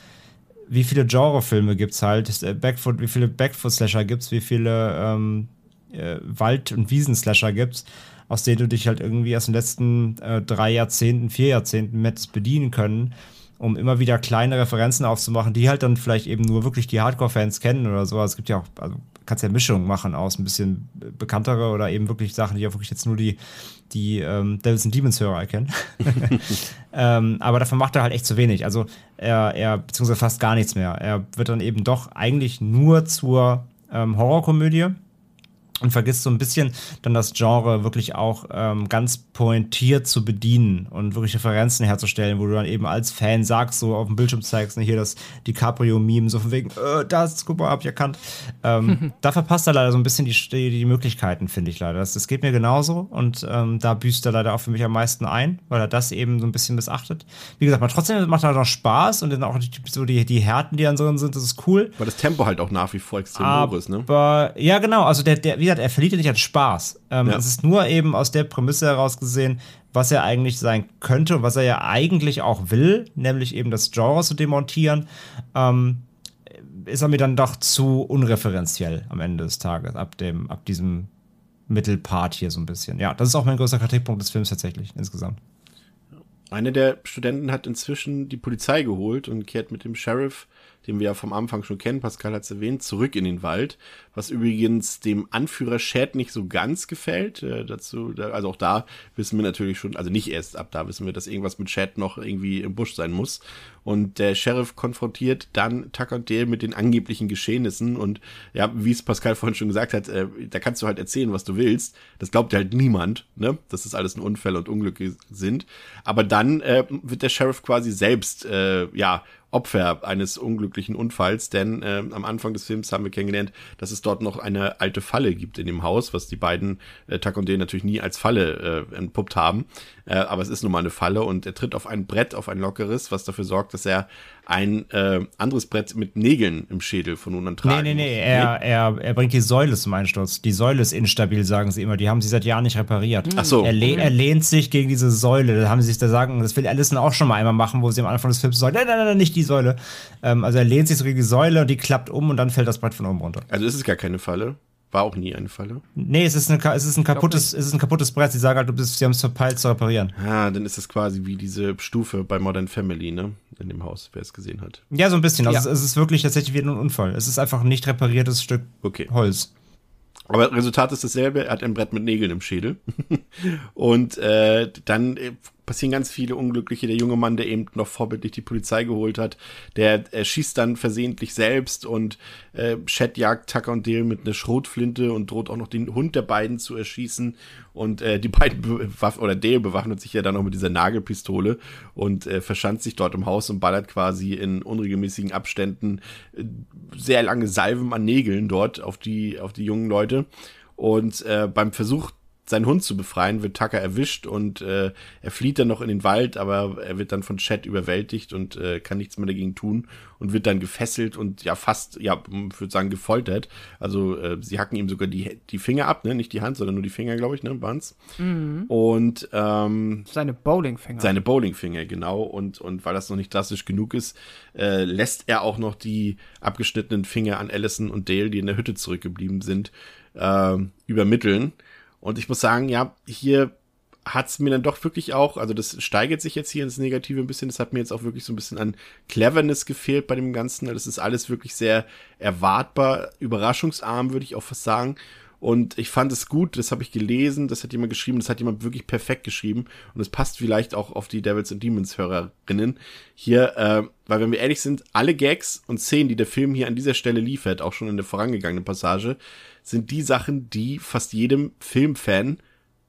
wie viele Genrefilme gibt es halt, äh, Backfoot, wie viele Backfoot-Slasher gibt es, wie viele ähm, äh, Wald- und Wiesen-Slasher gibt es, aus denen du dich halt irgendwie aus den letzten äh, drei Jahrzehnten, vier Jahrzehnten mit bedienen können, um immer wieder kleine Referenzen aufzumachen, die halt dann vielleicht eben nur wirklich die Hardcore-Fans kennen oder so. Also es gibt ja auch, also kannst ja Mischung machen aus ein bisschen bekanntere oder eben wirklich Sachen, die auch wirklich jetzt nur die, die ähm, Devils and Demons Hörer erkennen. ähm, aber davon macht er halt echt zu wenig. Also er, er, beziehungsweise fast gar nichts mehr. Er wird dann eben doch eigentlich nur zur ähm, Horrorkomödie und vergisst so ein bisschen dann das Genre wirklich auch ähm, ganz pointiert zu bedienen und wirklich Referenzen herzustellen, wo du dann eben als Fan sagst, so auf dem Bildschirm zeigst, ne, hier das DiCaprio-Meme, so von wegen, äh, das, guck mal, habt ihr erkannt. Ähm, da verpasst er leider so ein bisschen die, die, die Möglichkeiten, finde ich leider. Das, das geht mir genauso und ähm, da büßt er leider auch für mich am meisten ein, weil er das eben so ein bisschen missachtet. Wie gesagt, aber trotzdem macht er noch Spaß und dann auch die, so die, die Härten, die dann drin sind, das ist cool. Weil das Tempo halt auch nach wie vor extrem hoch ist, ne? Aber, ja, genau, also der, der, wie gesagt, er verliert ja nicht an Spaß. Ähm, ja. Es ist nur eben aus der Prämisse heraus gesehen, was er eigentlich sein könnte und was er ja eigentlich auch will, nämlich eben das Genre zu demontieren, ähm, ist er mir dann doch zu unreferenziell am Ende des Tages, ab, dem, ab diesem Mittelpart hier so ein bisschen. Ja, das ist auch mein größter Kritikpunkt des Films tatsächlich insgesamt. Einer der Studenten hat inzwischen die Polizei geholt und kehrt mit dem Sheriff den wir ja vom Anfang schon kennen, Pascal hat es erwähnt, zurück in den Wald, was übrigens dem Anführer Chad nicht so ganz gefällt. Äh, dazu, da, also auch da wissen wir natürlich schon, also nicht erst ab da wissen wir, dass irgendwas mit Chad noch irgendwie im Busch sein muss. Und der Sheriff konfrontiert dann Tucker und Dale mit den angeblichen Geschehnissen und ja, wie es Pascal vorhin schon gesagt hat, äh, da kannst du halt erzählen, was du willst. Das glaubt halt niemand, ne? Dass das alles ein Unfall und Unglücke sind. Aber dann äh, wird der Sheriff quasi selbst, äh, ja, Opfer eines unglücklichen Unfalls, denn äh, am Anfang des Films haben wir kennengelernt, dass es dort noch eine alte Falle gibt in dem Haus, was die beiden äh, Tuck und Dale natürlich nie als Falle äh, entpuppt haben. Äh, aber es ist nun mal eine Falle und er tritt auf ein Brett, auf ein lockeres, was dafür sorgt, dass er ein äh, anderes Brett mit Nägeln im Schädel von unten tragen Nee, nee, nee, er, er, er bringt die Säule zum Einsturz. Die Säule ist instabil, sagen sie immer. Die haben sie seit Jahren nicht repariert. Ach so. Er, leh er lehnt sich gegen diese Säule. Da haben sie sich da sagen, das will Allison auch schon mal einmal machen, wo sie am Anfang des Films sagen, nein, nein, nein, nicht die Säule. Ähm, also er lehnt sich so gegen die Säule und die klappt um und dann fällt das Brett von oben runter. Also ist es gar keine Falle. War auch nie eine Falle. Nee, es ist, eine, es ist, ein, kaputtes, es ist ein kaputtes Brett. Sie sagen halt, du bist, sie haben es verpeilt zu reparieren. Ah, dann ist es quasi wie diese Stufe bei Modern Family, ne? In dem Haus, wer es gesehen hat. Ja, so ein bisschen. Also ja. es ist wirklich tatsächlich wie ein Unfall. Es ist einfach ein nicht repariertes Stück okay. Holz. Aber Resultat ist dasselbe. Er hat ein Brett mit Nägeln im Schädel. und äh, dann äh, passieren ganz viele Unglückliche. Der junge Mann, der eben noch vorbildlich die Polizei geholt hat, der er schießt dann versehentlich selbst und äh, Chad jagt Tucker und Dale mit einer Schrotflinte und droht auch noch den Hund der beiden zu erschießen. Und äh, die beiden bewaff oder Dale bewaffnet sich ja dann noch mit dieser Nagelpistole und äh, verschanzt sich dort im Haus und ballert quasi in unregelmäßigen Abständen äh, sehr lange Salven an Nägeln dort auf die auf die jungen Leute. Und äh, beim Versuch seinen Hund zu befreien, wird Tucker erwischt und äh, er flieht dann noch in den Wald, aber er wird dann von Chad überwältigt und äh, kann nichts mehr dagegen tun und wird dann gefesselt und ja fast, ja, ich würde sagen, gefoltert. Also äh, sie hacken ihm sogar die, die Finger ab, ne? Nicht die Hand, sondern nur die Finger, glaube ich, ne? Waren's. Mhm. Und ähm, seine Bowlingfinger. Seine Bowlingfinger, genau. Und, und weil das noch nicht drastisch genug ist, äh, lässt er auch noch die abgeschnittenen Finger an Allison und Dale, die in der Hütte zurückgeblieben sind, äh, übermitteln. Und ich muss sagen, ja, hier hat es mir dann doch wirklich auch, also das steigert sich jetzt hier ins Negative ein bisschen, das hat mir jetzt auch wirklich so ein bisschen an Cleverness gefehlt bei dem Ganzen. Das ist alles wirklich sehr erwartbar, überraschungsarm, würde ich auch fast sagen. Und ich fand es gut, das habe ich gelesen, das hat jemand geschrieben, das hat jemand wirklich perfekt geschrieben. Und es passt vielleicht auch auf die Devils and Demons Hörerinnen hier, äh, weil wenn wir ehrlich sind, alle Gags und Szenen, die der Film hier an dieser Stelle liefert, auch schon in der vorangegangenen Passage, sind die Sachen, die fast jedem Filmfan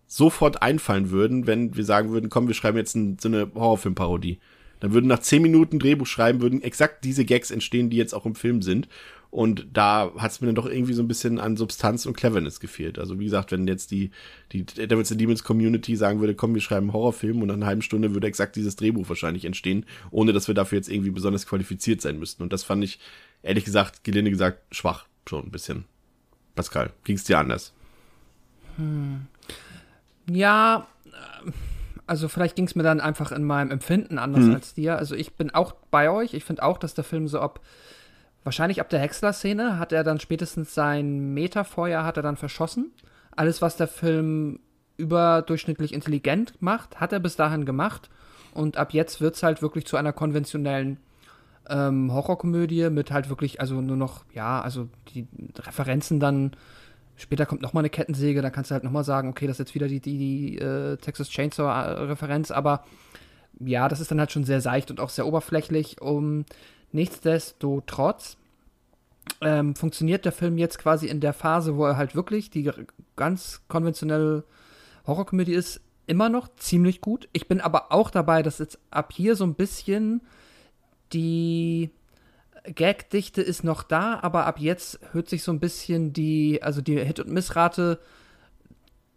sofort einfallen würden, wenn wir sagen würden, komm, wir schreiben jetzt ein, so eine Horrorfilmparodie. Dann würden nach zehn Minuten Drehbuch schreiben, würden exakt diese Gags entstehen, die jetzt auch im Film sind. Und da hat es mir dann doch irgendwie so ein bisschen an Substanz und Cleverness gefehlt. Also wie gesagt, wenn jetzt die, die Devils and Demons Community sagen würde, komm, wir schreiben einen Horrorfilm und nach einer halben Stunde würde exakt dieses Drehbuch wahrscheinlich entstehen, ohne dass wir dafür jetzt irgendwie besonders qualifiziert sein müssten. Und das fand ich, ehrlich gesagt, gelinde gesagt, schwach schon ein bisschen. Pascal, ging es dir anders? Hm. Ja, äh, also vielleicht ging es mir dann einfach in meinem Empfinden anders mhm. als dir. Also ich bin auch bei euch. Ich finde auch, dass der Film so ab, wahrscheinlich ab der Häcksler-Szene hat er dann spätestens sein Meterfeuer hat er dann verschossen. Alles, was der Film überdurchschnittlich intelligent macht, hat er bis dahin gemacht. Und ab jetzt wird es halt wirklich zu einer konventionellen ähm, Horrorkomödie mit halt wirklich, also nur noch, ja, also die Referenzen dann. Später kommt nochmal eine Kettensäge, da kannst du halt nochmal sagen, okay, das ist jetzt wieder die, die, die äh, Texas Chainsaw-Referenz, aber ja, das ist dann halt schon sehr seicht und auch sehr oberflächlich. Um, nichtsdestotrotz ähm, funktioniert der Film jetzt quasi in der Phase, wo er halt wirklich die ganz konventionelle Horrorkomödie ist, immer noch ziemlich gut. Ich bin aber auch dabei, dass jetzt ab hier so ein bisschen die Gagdichte ist noch da, aber ab jetzt hört sich so ein bisschen die, also die Hit- und Missrate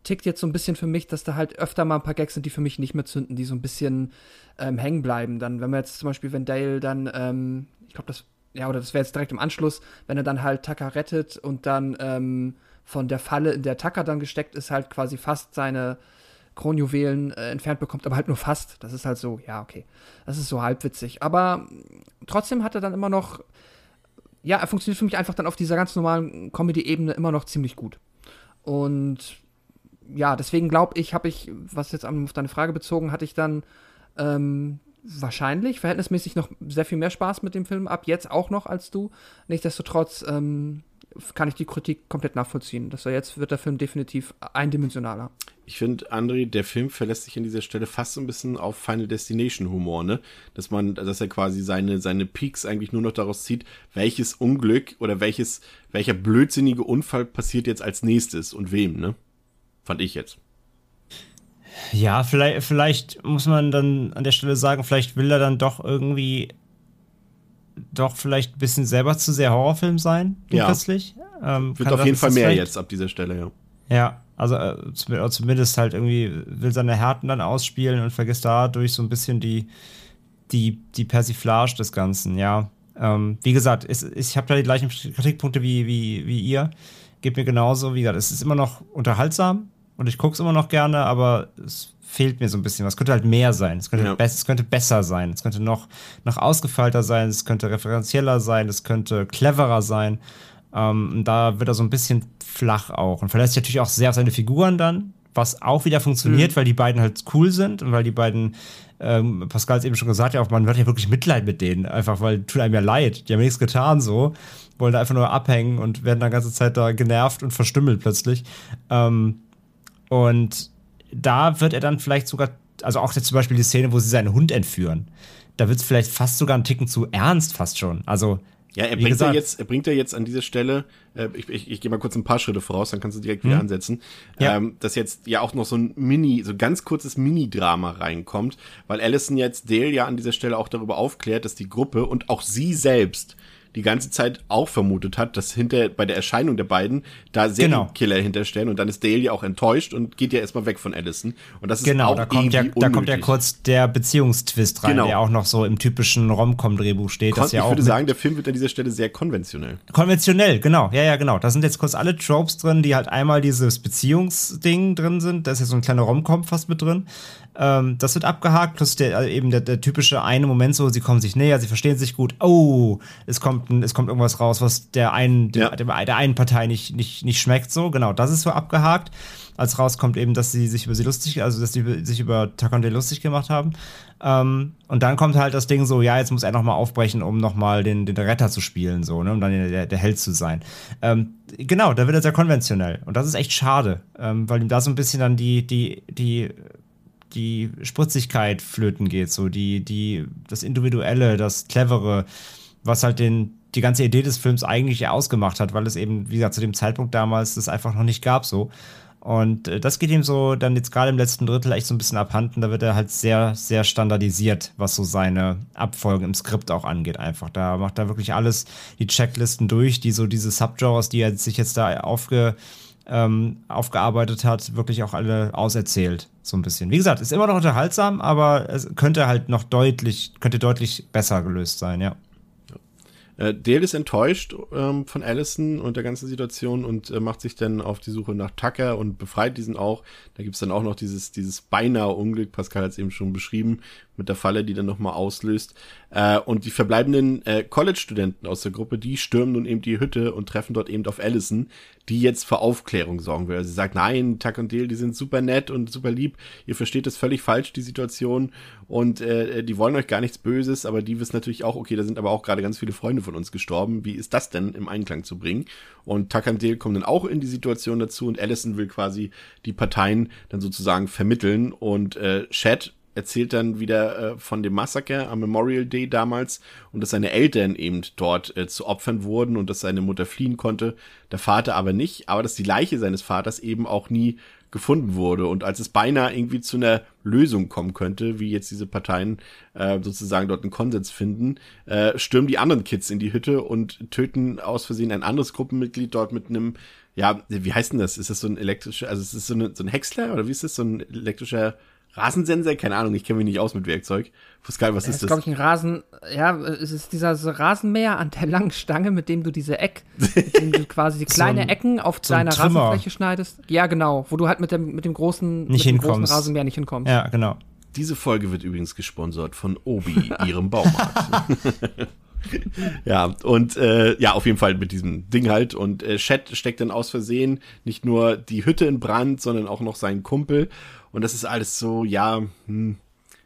tickt jetzt so ein bisschen für mich, dass da halt öfter mal ein paar Gags sind, die für mich nicht mehr zünden, die so ein bisschen ähm, hängen bleiben. Dann, wenn wir jetzt zum Beispiel, wenn Dale dann, ähm, ich glaube, das, ja, oder das wäre jetzt direkt im Anschluss, wenn er dann halt Tucker rettet und dann ähm, von der Falle, in der Tucker dann gesteckt ist, halt quasi fast seine Kronjuwelen äh, entfernt bekommt, aber halt nur fast. Das ist halt so, ja, okay. Das ist so halbwitzig. Aber trotzdem hat er dann immer noch, ja, er funktioniert für mich einfach dann auf dieser ganz normalen Comedy-Ebene immer noch ziemlich gut. Und ja, deswegen glaube ich, habe ich, was jetzt auf deine Frage bezogen, hatte ich dann ähm, wahrscheinlich verhältnismäßig noch sehr viel mehr Spaß mit dem Film ab, jetzt auch noch als du. Nichtsdestotrotz ähm, kann ich die Kritik komplett nachvollziehen. Das jetzt wird der Film definitiv eindimensionaler. Ich finde, André, der Film verlässt sich an dieser Stelle fast so ein bisschen auf Final Destination Humor, ne? Dass man, dass er quasi seine, seine Peaks eigentlich nur noch daraus zieht, welches Unglück oder welches, welcher blödsinnige Unfall passiert jetzt als nächstes und wem, ne? Fand ich jetzt. Ja, vielleicht, vielleicht muss man dann an der Stelle sagen, vielleicht will er dann doch irgendwie doch vielleicht ein bisschen selber zu sehr Horrorfilm sein, ja. plötzlich. Ähm, Wird auf jeden Fall mehr jetzt ab dieser Stelle, ja. Ja, also äh, zumindest halt irgendwie will seine Härten dann ausspielen und vergisst dadurch so ein bisschen die, die, die Persiflage des Ganzen, ja. Ähm, wie gesagt, es, ich habe da die gleichen Kritikpunkte wie, wie, wie ihr. Geht mir genauso. Wie gesagt, es ist immer noch unterhaltsam und ich gucke es immer noch gerne, aber es fehlt mir so ein bisschen was. Es könnte halt mehr sein. Es könnte, ja. es könnte besser sein. Es könnte noch, noch ausgefeilter sein. Es könnte referenzieller sein. Es könnte cleverer sein. Ähm, da wird er so ein bisschen flach auch. Und verlässt sich natürlich auch sehr auf seine Figuren dann, was auch wieder funktioniert, mhm. weil die beiden halt cool sind und weil die beiden, ähm, Pascal hat es eben schon gesagt, ja, auch man wird ja wirklich Mitleid mit denen, einfach weil tut einem ja leid. Die haben nichts getan so, wollen da einfach nur abhängen und werden dann ganze Zeit da genervt und verstümmelt plötzlich. Ähm, und da wird er dann vielleicht sogar, also auch zum Beispiel die Szene, wo sie seinen Hund entführen, da wird es vielleicht fast sogar einen Ticken zu ernst, fast schon. Also ja, er bringt, ja jetzt, er bringt ja jetzt an dieser Stelle, äh, ich, ich, ich gehe mal kurz ein paar Schritte voraus, dann kannst du direkt wieder mhm. ansetzen, ja. ähm, dass jetzt ja auch noch so ein Mini, so ganz kurzes Mini-Drama reinkommt, weil Allison jetzt Dale ja an dieser Stelle auch darüber aufklärt, dass die Gruppe und auch sie selbst die ganze Zeit auch vermutet hat, dass hinter bei der Erscheinung der beiden da Serienkiller genau. hinterstellen und dann ist Dale ja auch enttäuscht und geht ja erstmal weg von Allison und das ist genau, auch da kommt ja da kommt ja kurz der Beziehungstwist rein, genau. der auch noch so im typischen Romcom Drehbuch steht, Kon das ja ich würde sagen, der Film wird an dieser Stelle sehr konventionell. Konventionell, genau. Ja, ja, genau. Da sind jetzt kurz alle Tropes drin, die halt einmal dieses Beziehungsding drin sind, da ist ja so ein kleiner Romcom fast mit drin. Ähm, das wird abgehakt, plus der, äh, eben der, der, typische eine Moment so, sie kommen sich näher, sie verstehen sich gut. Oh, es kommt, es kommt irgendwas raus, was der einen, ja. der, der, einen Partei nicht, nicht, nicht schmeckt. So, genau, das ist so abgehakt. Als rauskommt eben, dass sie sich über sie lustig, also dass sie sich über Tucker lustig gemacht haben. Ähm, und dann kommt halt das Ding so, ja, jetzt muss er nochmal aufbrechen, um nochmal den, den Retter zu spielen, so, ne, um dann der, der Held zu sein. Ähm, genau, da wird er sehr konventionell. Und das ist echt schade, ähm, weil ihm da so ein bisschen dann die, die, die die Spritzigkeit flöten geht, so die, die, das Individuelle, das Clevere, was halt den, die ganze Idee des Films eigentlich ausgemacht hat, weil es eben, wie gesagt, zu dem Zeitpunkt damals das einfach noch nicht gab, so. Und äh, das geht ihm so dann jetzt gerade im letzten Drittel echt so ein bisschen abhanden. Da wird er halt sehr, sehr standardisiert, was so seine Abfolgen im Skript auch angeht, einfach. Da macht er wirklich alles, die Checklisten durch, die so diese Subgenres, die er sich jetzt da aufge, ähm, aufgearbeitet hat, wirklich auch alle auserzählt. So ein bisschen. Wie gesagt, ist immer noch unterhaltsam, aber es könnte halt noch deutlich, könnte deutlich besser gelöst sein, ja. Äh, Dale ist enttäuscht ähm, von Allison und der ganzen Situation und äh, macht sich dann auf die Suche nach Tucker und befreit diesen auch. Da gibt's dann auch noch dieses, dieses beinahe Unglück, Pascal hat es eben schon beschrieben, mit der Falle, die dann nochmal auslöst. Äh, und die verbleibenden äh, College-Studenten aus der Gruppe, die stürmen nun eben die Hütte und treffen dort eben auf Allison, die jetzt für Aufklärung sorgen will. Also sie sagt, nein, Tuck und Dale, die sind super nett und super lieb. Ihr versteht das völlig falsch, die Situation. Und äh, die wollen euch gar nichts Böses, aber die wissen natürlich auch, okay, da sind aber auch gerade ganz viele Freunde von uns gestorben. Wie ist das denn im Einklang zu bringen? Und Tuck und Dale kommen dann auch in die Situation dazu und Allison will quasi die Parteien dann sozusagen vermitteln. Und äh, Chad erzählt dann wieder äh, von dem Massaker am Memorial Day damals und dass seine Eltern eben dort äh, zu Opfern wurden und dass seine Mutter fliehen konnte, der Vater aber nicht, aber dass die Leiche seines Vaters eben auch nie gefunden wurde und als es beinahe irgendwie zu einer Lösung kommen könnte, wie jetzt diese Parteien äh, sozusagen dort einen Konsens finden, äh, stürmen die anderen Kids in die Hütte und töten aus Versehen ein anderes Gruppenmitglied dort mit einem ja, wie heißt denn das? Ist das so ein elektrischer, also ist das so, eine, so ein Häcksler oder wie ist das, so ein elektrischer Rasensensor? Keine Ahnung, ich kenne mich nicht aus mit Werkzeug. Pascal, was das ist das? ist, glaube ich, ein Rasen, ja, es ist dieser Rasenmäher an der langen Stange, mit dem du diese Eck, mit dem du quasi die kleine so ein, Ecken auf so deiner Rasenfläche schneidest. Ja, genau, wo du halt mit dem, mit dem großen, nicht mit dem großen Rasenmäher nicht hinkommst. Ja, genau. Diese Folge wird übrigens gesponsert von Obi, ihrem Baumarkt. ja, und äh, ja, auf jeden Fall mit diesem Ding halt. Und äh, Chet steckt dann aus Versehen nicht nur die Hütte in Brand, sondern auch noch seinen Kumpel. Und das ist alles so, ja, hm,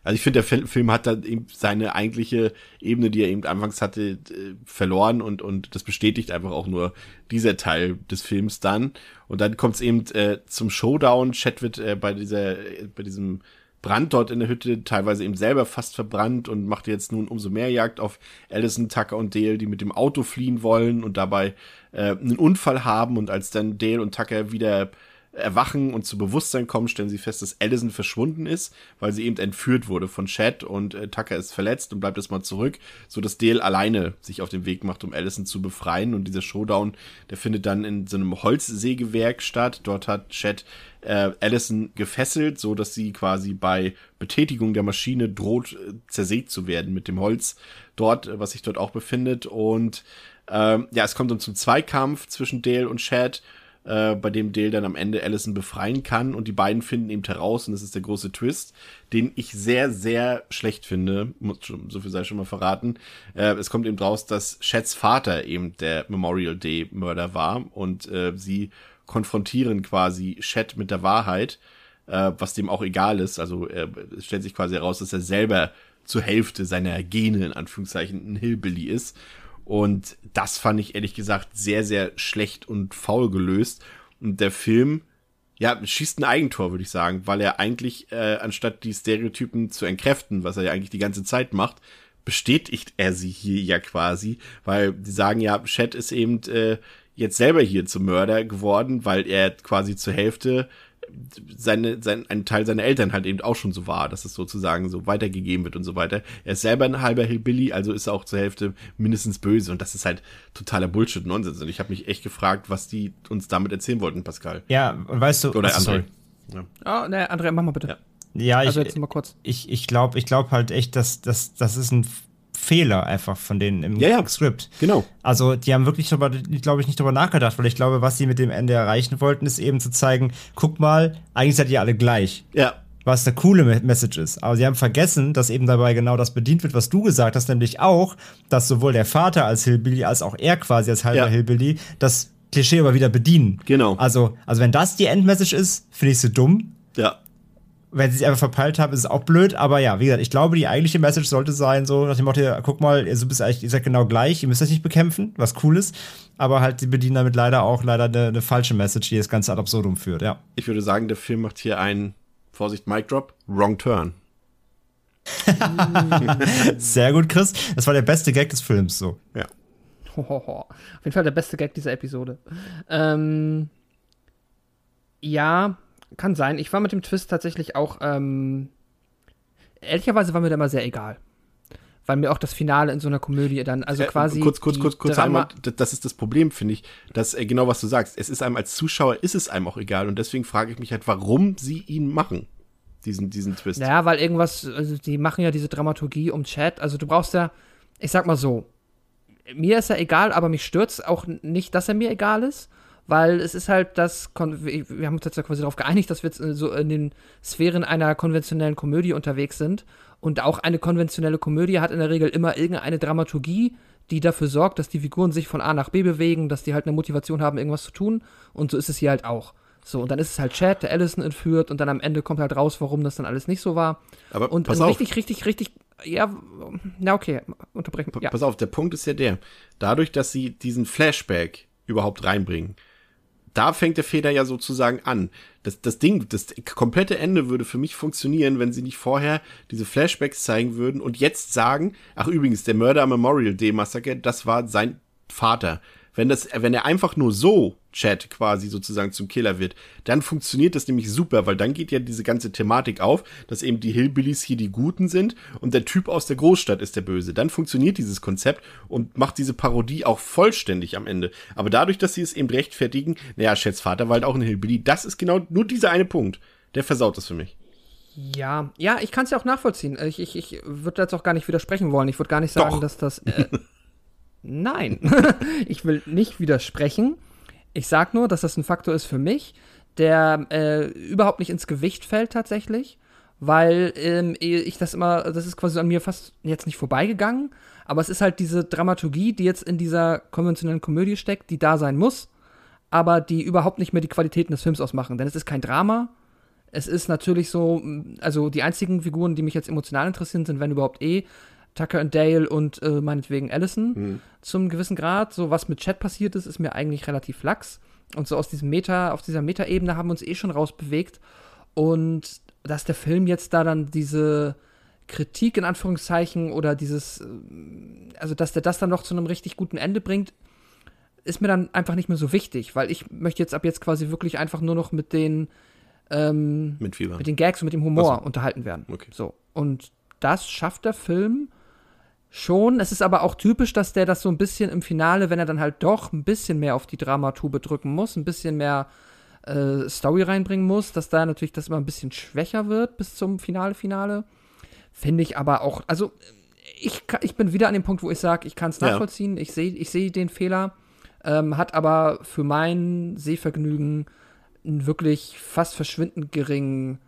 Also ich finde, der Fil- Film hat dann eben seine eigentliche Ebene, die er eben anfangs hatte, äh, verloren und, und das bestätigt einfach auch nur dieser Teil des Films dann. Und dann kommt es eben äh, zum Showdown. Chet wird äh, bei dieser, äh, bei diesem Brand dort in der Hütte teilweise eben selber fast verbrannt und macht jetzt nun umso mehr Jagd auf Allison, Tucker und Dale, die mit dem Auto fliehen wollen und dabei äh, einen Unfall haben. Und als dann Dale und Tucker wieder erwachen und zu Bewusstsein kommen, stellen sie fest, dass Allison verschwunden ist, weil sie eben entführt wurde von Chad und äh, Tucker ist verletzt und bleibt erstmal zurück, so dass Dale alleine sich auf den Weg macht, um Allison zu befreien. Und dieser Showdown, der findet dann in so einem Holzsägewerk statt. Dort hat Chad äh, Allison gefesselt, so dass sie quasi bei Betätigung der Maschine droht äh, zersägt zu werden mit dem Holz dort, äh, was sich dort auch befindet. Und ähm, ja, es kommt dann zum Zweikampf zwischen Dale und Chad äh, bei dem Dale dann am Ende Allison befreien kann und die beiden finden eben heraus und das ist der große Twist, den ich sehr, sehr schlecht finde, muss schon, so viel sei schon mal verraten. Äh, es kommt eben raus, dass Chads Vater eben der Memorial Day Mörder war und äh, sie konfrontieren quasi Chad mit der Wahrheit, äh, was dem auch egal ist. Also äh, es stellt sich quasi heraus, dass er selber zur Hälfte seiner Gene in Anführungszeichen ein Hillbilly ist und das fand ich ehrlich gesagt sehr, sehr schlecht und faul gelöst. Und der Film, ja, schießt ein Eigentor, würde ich sagen, weil er eigentlich, äh, anstatt die Stereotypen zu entkräften, was er ja eigentlich die ganze Zeit macht, bestätigt er sie hier ja quasi, weil die sagen ja, Chet ist eben äh, jetzt selber hier zum Mörder geworden, weil er quasi zur Hälfte seine, sein, ein Teil seiner Eltern halt eben auch schon so war, dass es sozusagen so weitergegeben wird und so weiter. Er ist selber ein halber Hillbilly, also ist er auch zur Hälfte mindestens böse und das ist halt totaler Bullshit-Nonsens und ich habe mich echt gefragt, was die uns damit erzählen wollten, Pascal. Ja, und weißt du, Oder André. sorry. Oh, ne, Andrea, mach mal bitte. Ja. Ja, ich, also jetzt mal kurz. ich, ich glaube ich glaub halt echt, dass, dass das ist ein Fehler einfach von denen im Ja, ja. Skript. Genau. Also, die haben wirklich, glaube ich, nicht drüber nachgedacht, weil ich glaube, was sie mit dem Ende erreichen wollten, ist eben zu zeigen, guck mal, eigentlich seid ihr alle gleich. Ja, Was eine coole Me- Message ist. Aber sie haben vergessen, dass eben dabei genau das bedient wird, was du gesagt hast, nämlich auch, dass sowohl der Vater als Hillbilly als auch er quasi als halber Ja. Hillbilly das Klischee aber wieder bedienen. Genau. Also, also wenn das die Endmessage ist, finde ich sie dumm. ja. Wenn sie es einfach verpeilt haben, ist es auch blöd. Aber ja, wie gesagt, ich glaube, die eigentliche Message sollte sein, so nach dem Motto, guck mal, ihr bist eigentlich, ihr seid genau gleich, ihr müsst euch nicht bekämpfen, was cool ist. Aber halt, die bedienen damit leider auch leider eine, eine falsche Message, die das Ganze ad absurdum führt, ja. Ich würde sagen, der Film macht hier einen, Vorsicht, Mic Drop, Wrong Turn. Sehr gut, Chris. Das war der beste Gag des Films, so. Ja. Hohoho. Auf jeden Fall der beste Gag dieser Episode. Ähm, ja, kann sein. Ich war mit dem Twist tatsächlich auch, ähm, ehrlicherweise war mir der mal sehr egal. Weil mir auch das Finale in so einer Komödie dann, also Äh, quasi. kurz, kurz, kurz, kurz Drama- einmal, das- ist das Problem, finde ich, dass äh, genau was du sagst. Es ist einem als Zuschauer, ist es einem auch egal und deswegen frage ich mich halt, warum sie ihn machen, diesen, diesen Twist. Naja, weil irgendwas, also die machen ja diese Dramaturgie um Chat. Also du brauchst ja, ich sag mal so, mir ist er egal, aber mich stürzt auch nicht, dass er mir egal ist, weil es ist halt das, Kon wir haben uns jetzt ja quasi darauf geeinigt, dass wir jetzt äh, so in den Sphären einer konventionellen Komödie unterwegs sind. Und auch eine konventionelle Komödie hat in der Regel immer irgendeine Dramaturgie, die dafür sorgt, dass die Figuren sich von A nach B bewegen, dass die halt eine Motivation haben, irgendwas zu tun. Und so ist es hier halt auch. So, und dann ist es halt Chad, der Allison entführt und dann am Ende kommt halt raus, warum das dann alles nicht so war. Aber Und pass auf. richtig, richtig, richtig, ja, na okay, unterbrechen. Ja. Pass auf, der Punkt ist ja der. Dadurch, dass sie diesen Flashback überhaupt reinbringen, da fängt der Fehler ja sozusagen an. Das, das Ding, das komplette Ende würde für mich funktionieren, wenn sie nicht vorher diese Flashbacks zeigen würden und jetzt sagen, ach übrigens, der Mörder am Memorial Day Massaker, das war sein Vater. Wenn das, wenn er einfach nur so Chat quasi sozusagen zum Killer wird, dann funktioniert das nämlich super, weil dann geht ja diese ganze Thematik auf, dass eben die Hillbillies hier die Guten sind und der Typ aus der Großstadt ist der Böse. Dann funktioniert dieses Konzept und macht diese Parodie auch vollständig am Ende. Aber dadurch, dass sie es eben rechtfertigen, naja, Chats Vater war halt auch ein Hillbilly, das ist genau nur dieser eine Punkt. Der versaut das für mich. Ja, ja, ich kann es ja auch nachvollziehen. Ich, ich, ich würde jetzt auch gar nicht widersprechen wollen. Ich würde gar nicht sagen, Doch. dass das. Äh, nein, ich will nicht widersprechen. Ich sag nur, dass das ein Faktor ist für mich, der äh, überhaupt nicht ins Gewicht fällt tatsächlich, weil ähm, ich das immer, das ist quasi an mir fast jetzt nicht vorbeigegangen, aber es ist halt diese Dramaturgie, die jetzt in dieser konventionellen Komödie steckt, die da sein muss, aber die überhaupt nicht mehr die Qualitäten des Films ausmachen, denn es ist kein Drama, Es ist natürlich so, also die einzigen Figuren, die mich jetzt emotional interessieren, sind, wenn überhaupt eh, Tucker und Dale und äh, meinetwegen Allison Mhm. zum gewissen Grad. So was mit Chat passiert ist, ist mir eigentlich relativ lax. Und so aus diesem Meta, auf dieser Meta-Ebene haben wir uns eh schon rausbewegt. Und dass der Film jetzt da dann diese Kritik in Anführungszeichen oder dieses, äh, also dass der das dann noch zu einem richtig guten Ende bringt, ist mir dann einfach nicht mehr so wichtig, weil ich möchte jetzt ab jetzt quasi wirklich einfach nur noch mit den ähm, Mit mit den Gags und mit dem Humor so. unterhalten werden. Okay. So. Und das schafft der Film schon. Es ist aber auch typisch, dass der das so ein bisschen im Finale, wenn er dann halt doch ein bisschen mehr auf die Dramatube drücken muss, ein bisschen mehr äh, Story reinbringen muss, dass da natürlich das immer ein bisschen schwächer wird bis zum Finale, Finale. Finde ich aber auch, also ich, ich bin wieder an dem Punkt, wo ich sage, ich kann es Ja. nachvollziehen, ich sehe ich seh den Fehler, ähm, hat aber für mein Sehvergnügen einen wirklich fast verschwindend geringen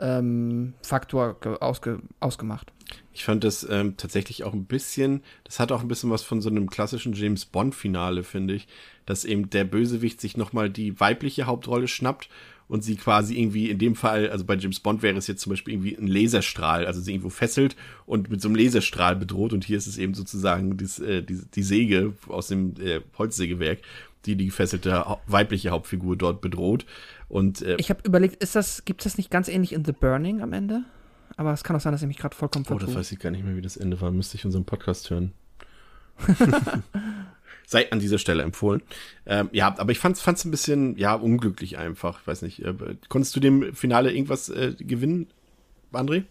ähm, Faktor ge- ausge ausgemacht. Ich fand das ähm, tatsächlich auch ein bisschen, das hat auch ein bisschen was von so einem klassischen James Bond-Finale, finde ich, dass eben der Bösewicht sich nochmal die weibliche Hauptrolle schnappt und sie quasi irgendwie in dem Fall, also bei James Bond wäre es jetzt zum Beispiel irgendwie ein Laserstrahl, also sie irgendwo fesselt und mit so einem Laserstrahl bedroht und hier ist es eben sozusagen dies, äh, die, die Säge aus dem äh, Holzsägewerk, die die gefesselte hau- weibliche Hauptfigur dort bedroht und äh, Ich habe überlegt, ist das, gibt es das nicht ganz ähnlich in The Burning am Ende? Aber es kann auch sein, dass ich mich gerade vollkommen Oh, das vertue. weiß ich gar nicht mehr, wie das Ende war. Müsste ich unseren Podcast hören. Sei an dieser Stelle empfohlen. Ähm, ja, aber ich fand es ein bisschen, ja, unglücklich einfach. Weiß nicht. Äh, konntest du dem Finale irgendwas äh, gewinnen, André?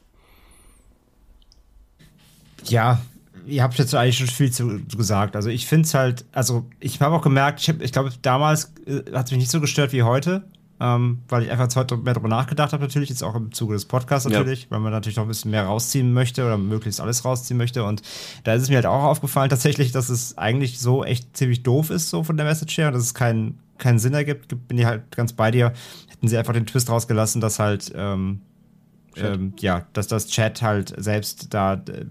Ja, ihr habt jetzt eigentlich schon viel zu, gesagt. Also ich finde es halt, also ich habe auch gemerkt, ich, ich glaube, damals äh, hat es mich nicht so gestört wie heute, ähm, weil ich einfach jetzt heute mehr darüber nachgedacht habe, natürlich, jetzt auch im Zuge des Podcasts Ja. natürlich, weil man natürlich noch ein bisschen mehr rausziehen möchte oder möglichst alles rausziehen möchte. Und da ist es mir halt auch aufgefallen tatsächlich, dass es eigentlich so echt ziemlich doof ist, so von der Message her, dass es keinen keinen Sinn ergibt, bin ich halt ganz bei dir. Hätten sie einfach den Twist rausgelassen, dass halt ähm, ähm, ja, dass das Chat halt selbst da äh,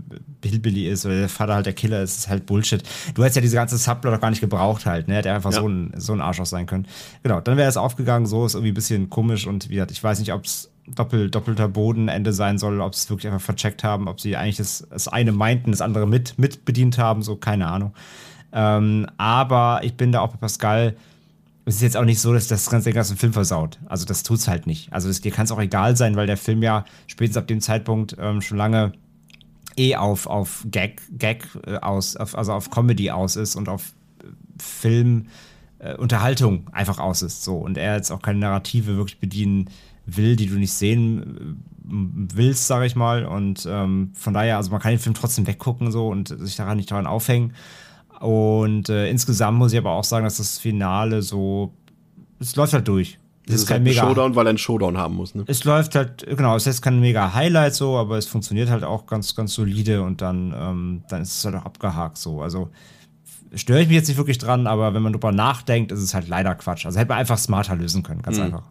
Hillbilly ist oder der Vater halt der Killer ist, ist halt Bullshit. Du hättest ja diese ganze Subplot doch gar nicht gebraucht halt, ne? Hätte einfach Ja. so, ein, so ein Arschloch sein können. Genau, dann wäre es aufgegangen, so ist irgendwie ein bisschen komisch und wie gesagt, ich weiß nicht, ob es doppel, doppelter Bodenende sein soll, ob sie es wirklich einfach vercheckt haben, ob sie eigentlich das, das eine meinten, das andere mit, mit bedient haben, so keine Ahnung. Ähm, aber ich bin da auch bei Pascal, es ist jetzt auch nicht so, dass das ganze den ganzen Film versaut. Also das tut's halt nicht. Also es, dir kann es auch egal sein, weil der Film ja spätestens ab dem Zeitpunkt ähm, schon lange eh auf, auf Gag, Gag äh, aus, auf, also auf Comedy aus ist und auf äh, Film äh, Unterhaltung einfach aus ist. So. Und er jetzt auch keine Narrative wirklich bedienen will, die du nicht sehen äh, willst, sage ich mal. Und ähm, von daher, also man kann den Film trotzdem weggucken so und sich daran nicht daran aufhängen. Und äh, insgesamt muss ich aber auch sagen, dass das Finale so, es läuft halt durch. Es Das ist kein halt mega Showdown, weil er einen Showdown haben muss, ne? es läuft halt, genau, es ist kein mega Highlight so, aber es funktioniert halt auch ganz, ganz solide und dann, ähm, dann ist es halt auch abgehakt so. Also störe ich mich jetzt nicht wirklich dran, aber wenn man drüber nachdenkt, ist es halt leider Quatsch. Also hätte man einfach smarter lösen können, ganz einfach.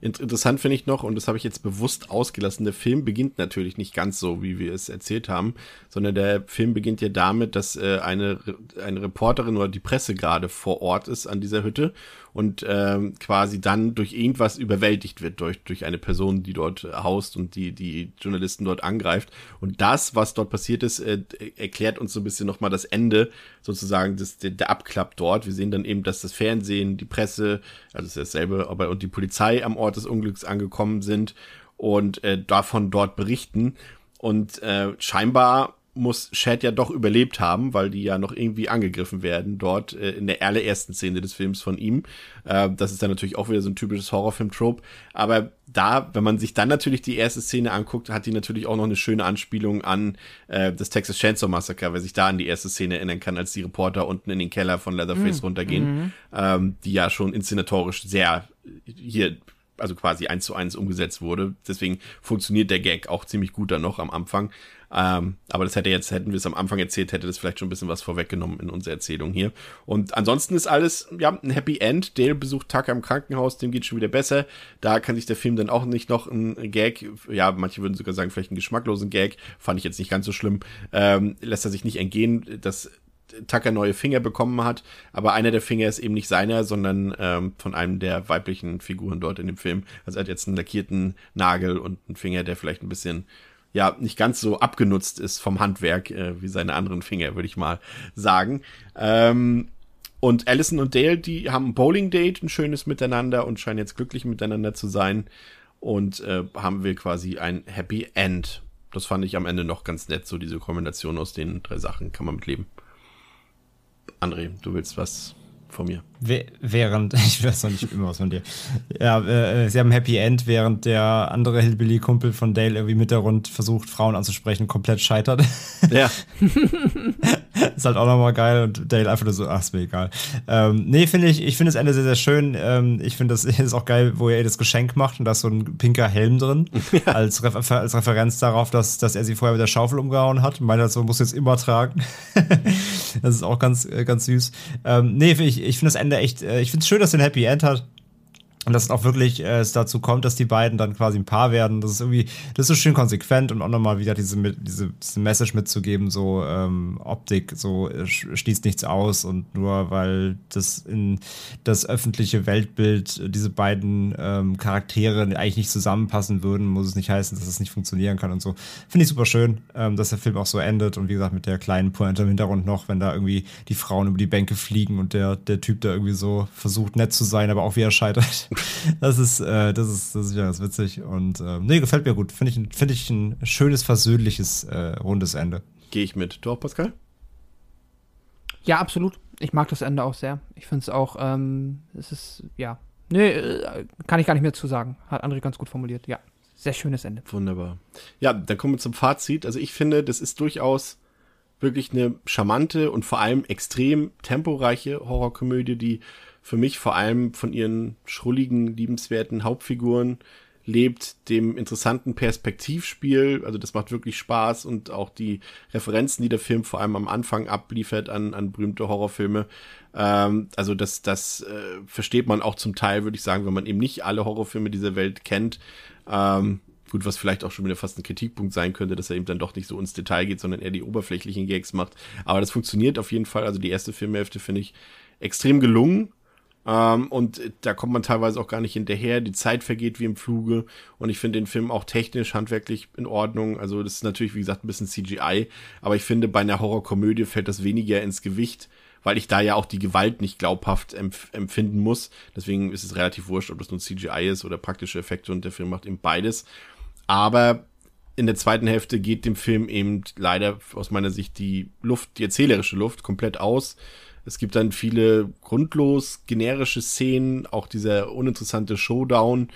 Interessant finde ich noch, und das habe ich jetzt bewusst ausgelassen, der Film beginnt natürlich nicht ganz so, wie wir es erzählt haben, sondern der Film beginnt ja damit, dass äh, eine, eine Reporterin oder die Presse gerade vor Ort ist an dieser Hütte und ähm, quasi dann durch irgendwas überwältigt wird, durch, durch eine Person, die dort haust und die, die Journalisten dort angreift. Und das, was dort passiert ist, äh, erklärt uns so ein bisschen nochmal das Ende sozusagen des, der, der Abklapp dort. Wir sehen dann eben, dass das Fernsehen, die Presse, also es ist dasselbe, aber und die Polizei am Ort des Unglücks angekommen sind und äh, davon dort berichten. Und äh, scheinbar muss Chad ja doch überlebt haben, weil die ja noch irgendwie angegriffen werden dort äh, in der allerersten Szene des Films von ihm. Äh, das ist dann natürlich auch wieder so ein typisches Horrorfilm-Trope. Aber da, wenn man sich dann natürlich die erste Szene anguckt, hat die natürlich auch noch eine schöne Anspielung an äh, das Texas Chainsaw Massacre, wer sich da an die erste Szene erinnern kann, als die Reporter unten in den Keller von Leatherface runtergehen, ähm, die ja schon inszenatorisch sehr hier also quasi eins zu eins umgesetzt wurde. Deswegen funktioniert der Gag auch ziemlich gut dann noch am Anfang. Ähm, aber das hätte jetzt, hätten wir es am Anfang erzählt, hätte das vielleicht schon ein bisschen was vorweggenommen in unserer Erzählung hier. Und ansonsten ist alles, ja, ein Happy End. Dale besucht Tucker im Krankenhaus, dem geht schon wieder besser. Da kann sich der Film dann auch nicht noch ein Gag, ja, manche würden sogar sagen, vielleicht einen geschmacklosen Gag, fand ich jetzt nicht ganz so schlimm, ähm, lässt er sich nicht entgehen. Das Tucker neue Finger bekommen hat, aber einer der Finger ist eben nicht seiner, sondern ähm, von einem der weiblichen Figuren dort in dem Film. Also er hat jetzt einen lackierten Nagel und einen Finger, der vielleicht ein bisschen ja nicht ganz so abgenutzt ist vom Handwerk äh, wie seine anderen Finger, würde ich mal sagen. Ähm, und Allison und Dale, die haben ein Bowling-Date, ein schönes Miteinander und scheinen jetzt glücklich miteinander zu sein. Und äh, haben wir quasi ein Happy End. Das fand ich am Ende noch ganz nett, so diese Kombination aus den drei Sachen kann man mitleben. André, du willst was von mir. Während, ich weiß noch nicht immer was von dir. Ja, äh, sie haben Happy End, während der andere Hillbilly-Kumpel von Dale irgendwie mit der Rund versucht, Frauen anzusprechen, komplett scheitert. Ja. ist halt auch nochmal geil und Dale einfach nur so, ach, ist mir egal. Ähm, nee, finde ich, ich finde das Ende sehr, sehr schön. Ähm, ich finde das ist auch geil, wo er das Geschenk macht und da ist so ein pinker Helm drin, ja. als, Refer als Referenz darauf, dass, dass er sie vorher mit der Schaufel umgehauen hat. Meint halt so, muss jetzt immer tragen. das ist auch ganz, äh, ganz süß. Ähm, nee, ich, ich finde das Ende echt, äh, ich finde es schön, dass er ein Happy End hat. Und dass auch wirklich äh, es dazu kommt, dass die beiden dann quasi ein Paar werden. Das ist irgendwie, das ist schön konsequent und auch nochmal wieder diese, diese, diese Message mitzugeben, so ähm, Optik, so äh, schließt nichts aus und nur weil das in das öffentliche Weltbild äh, diese beiden ähm, Charaktere eigentlich nicht zusammenpassen würden, muss es nicht heißen, dass es nicht funktionieren kann und so. Finde ich super schön, ähm, dass der Film auch so endet und wie gesagt mit der kleinen Pointe im Hintergrund noch, wenn da irgendwie die Frauen über die Bänke fliegen und der, der Typ da irgendwie so versucht nett zu sein, aber auch wieder scheitert das ist, äh, das ist, das ist ja ganz witzig. Und äh, nee, gefällt mir gut. Finde ich, find ich ein schönes, versöhnliches, äh, rundes Ende. Gehe ich mit. Du auch, Pascal? Ja, absolut. Ich mag das Ende auch sehr. Ich finde es auch, ähm, es ist, ja. Nee, äh, kann ich gar nicht mehr zu sagen. Hat André ganz gut formuliert. Ja, sehr schönes Ende. Wunderbar. Ja, dann kommen wir zum Fazit. Also ich finde, das ist durchaus wirklich eine charmante und vor allem extrem temporeiche Horrorkomödie, die für mich vor allem von ihren schrulligen, liebenswerten Hauptfiguren lebt, dem interessanten Perspektivspiel, also das macht wirklich Spaß und auch die Referenzen, die der Film vor allem am Anfang abliefert an, an berühmte Horrorfilme. Ähm, also das, das äh, versteht man auch zum Teil, würde ich sagen, wenn man eben nicht alle Horrorfilme dieser Welt kennt. Ähm, gut, was vielleicht auch schon wieder fast ein Kritikpunkt sein könnte, dass er eben dann doch nicht so ins Detail geht, sondern eher die oberflächlichen Gags macht. Aber das funktioniert auf jeden Fall. Also die erste Filmhälfte finde ich extrem gelungen. Ähm, und da kommt man teilweise auch gar nicht hinterher. Die Zeit vergeht wie im Fluge. Und ich finde den Film auch technisch, handwerklich in Ordnung. Also das ist natürlich, wie gesagt, ein bisschen CGI. Aber ich finde, bei einer Horrorkomödie fällt das weniger ins Gewicht, weil ich da ja auch die Gewalt nicht glaubhaft empf empfinden muss. Deswegen ist es relativ wurscht, ob das nun CGI ist oder praktische Effekte. Und der Film macht eben beides. Aber in der zweiten Hälfte geht dem Film eben leider aus meiner Sicht die Luft, die erzählerische Luft komplett aus. Es gibt dann viele grundlos generische Szenen, auch dieser uninteressante Showdown.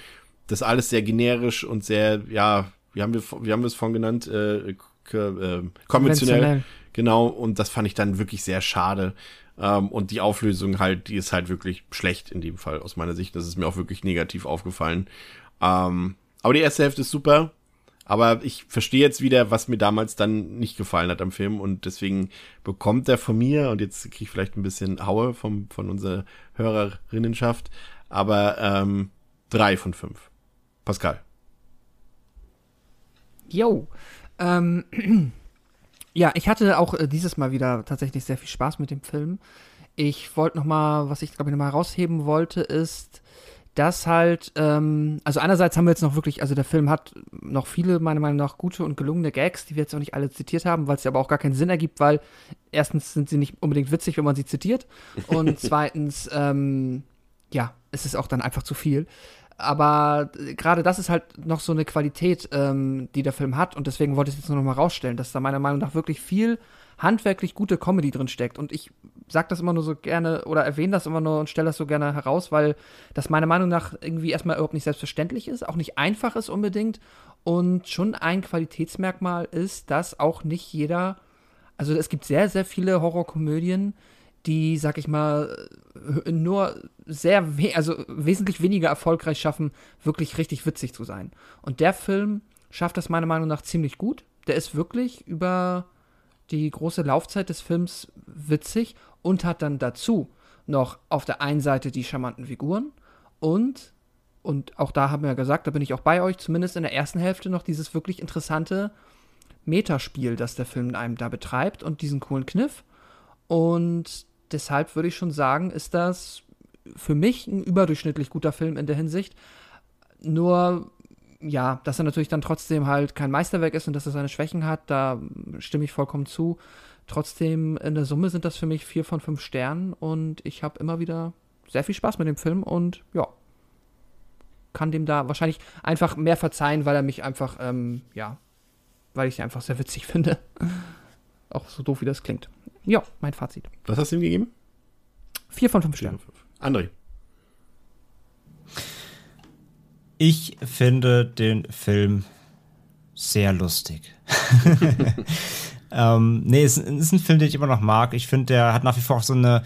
Das alles sehr generisch und sehr, ja, wie haben wir, wie haben wir es vorhin genannt? Äh, äh, konventionell. konventionell. Genau, und das fand ich dann wirklich sehr schade. Ähm, und die Auflösung halt, die ist halt wirklich schlecht in dem Fall aus meiner Sicht. Das ist mir auch wirklich negativ aufgefallen. Ähm, aber die erste Hälfte ist super. Aber ich verstehe jetzt wieder, was mir damals dann nicht gefallen hat am Film und deswegen bekommt er von mir, und jetzt kriege ich vielleicht ein bisschen Haue vom, von unserer Hörerinnenschaft, aber ähm, drei von fünf. Pascal. Jo. Ähm, ja, ich hatte auch äh, dieses Mal wieder tatsächlich sehr viel Spaß mit dem Film. Ich wollte noch mal, was ich glaube ich noch mal herausheben wollte, ist, dass halt, ähm, also einerseits haben wir jetzt noch wirklich, also der Film hat noch viele, meiner Meinung nach, gute und gelungene Gags, die wir jetzt auch nicht alle zitiert haben, weil es ja aber auch gar keinen Sinn ergibt, weil erstens sind sie nicht unbedingt witzig, wenn man sie zitiert und zweitens, ähm, ja, es ist auch dann einfach zu viel. Aber gerade das ist halt noch so eine Qualität, ähm, die der Film hat und deswegen wollte ich es jetzt nur noch mal rausstellen, dass da meiner Meinung nach wirklich viel handwerklich gute Comedy drin steckt. Und ich sage das immer nur so gerne oder erwähne das immer nur und stelle das so gerne heraus, weil das meiner Meinung nach irgendwie erstmal überhaupt nicht selbstverständlich ist, auch nicht einfach ist unbedingt und schon ein Qualitätsmerkmal ist, dass auch nicht jeder, also es gibt sehr, sehr viele Horrorkomödien, die, sag ich mal, nur sehr, we also wesentlich weniger erfolgreich schaffen, wirklich richtig witzig zu sein. Und der Film schafft das meiner Meinung nach ziemlich gut. Der ist wirklich über die große Laufzeit des Films witzig und hat dann dazu noch auf der einen Seite die charmanten Figuren und, und auch da haben wir gesagt, da bin ich auch bei euch, zumindest in der ersten Hälfte noch dieses wirklich interessante Metaspiel, das der Film einem da betreibt und diesen coolen Kniff. Und deshalb würde ich schon sagen, ist das für mich ein überdurchschnittlich guter Film in der Hinsicht. Nur, ja, dass er natürlich dann trotzdem halt kein Meisterwerk ist und dass er seine Schwächen hat, da stimme ich vollkommen zu. Trotzdem, in der Summe sind das für mich vier von fünf Sternen und ich habe immer wieder sehr viel Spaß mit dem Film und ja, kann dem da wahrscheinlich einfach mehr verzeihen, weil er mich einfach, ähm, ja, weil ich ihn einfach sehr witzig finde. Auch so doof, wie das klingt. Ja, mein Fazit. Was hast du ihm gegeben? Vier von fünf Sternen. André. Ich finde den Film sehr lustig. ähm, nee, es ist ein Film, den ich immer noch mag. Ich finde, der hat nach wie vor auch so eine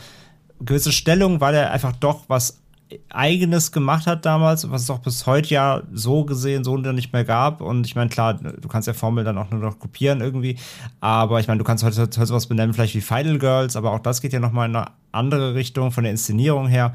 gewisse Stellung, weil er einfach doch was eigenes gemacht hat damals, was es auch bis heute ja so gesehen so nicht mehr gab. Und ich meine, klar, du kannst ja Formel dann auch nur noch kopieren irgendwie. Aber ich meine, du kannst heute, heute sowas benennen, vielleicht wie Final Girls, aber auch das geht ja nochmal in eine andere Richtung von der Inszenierung her.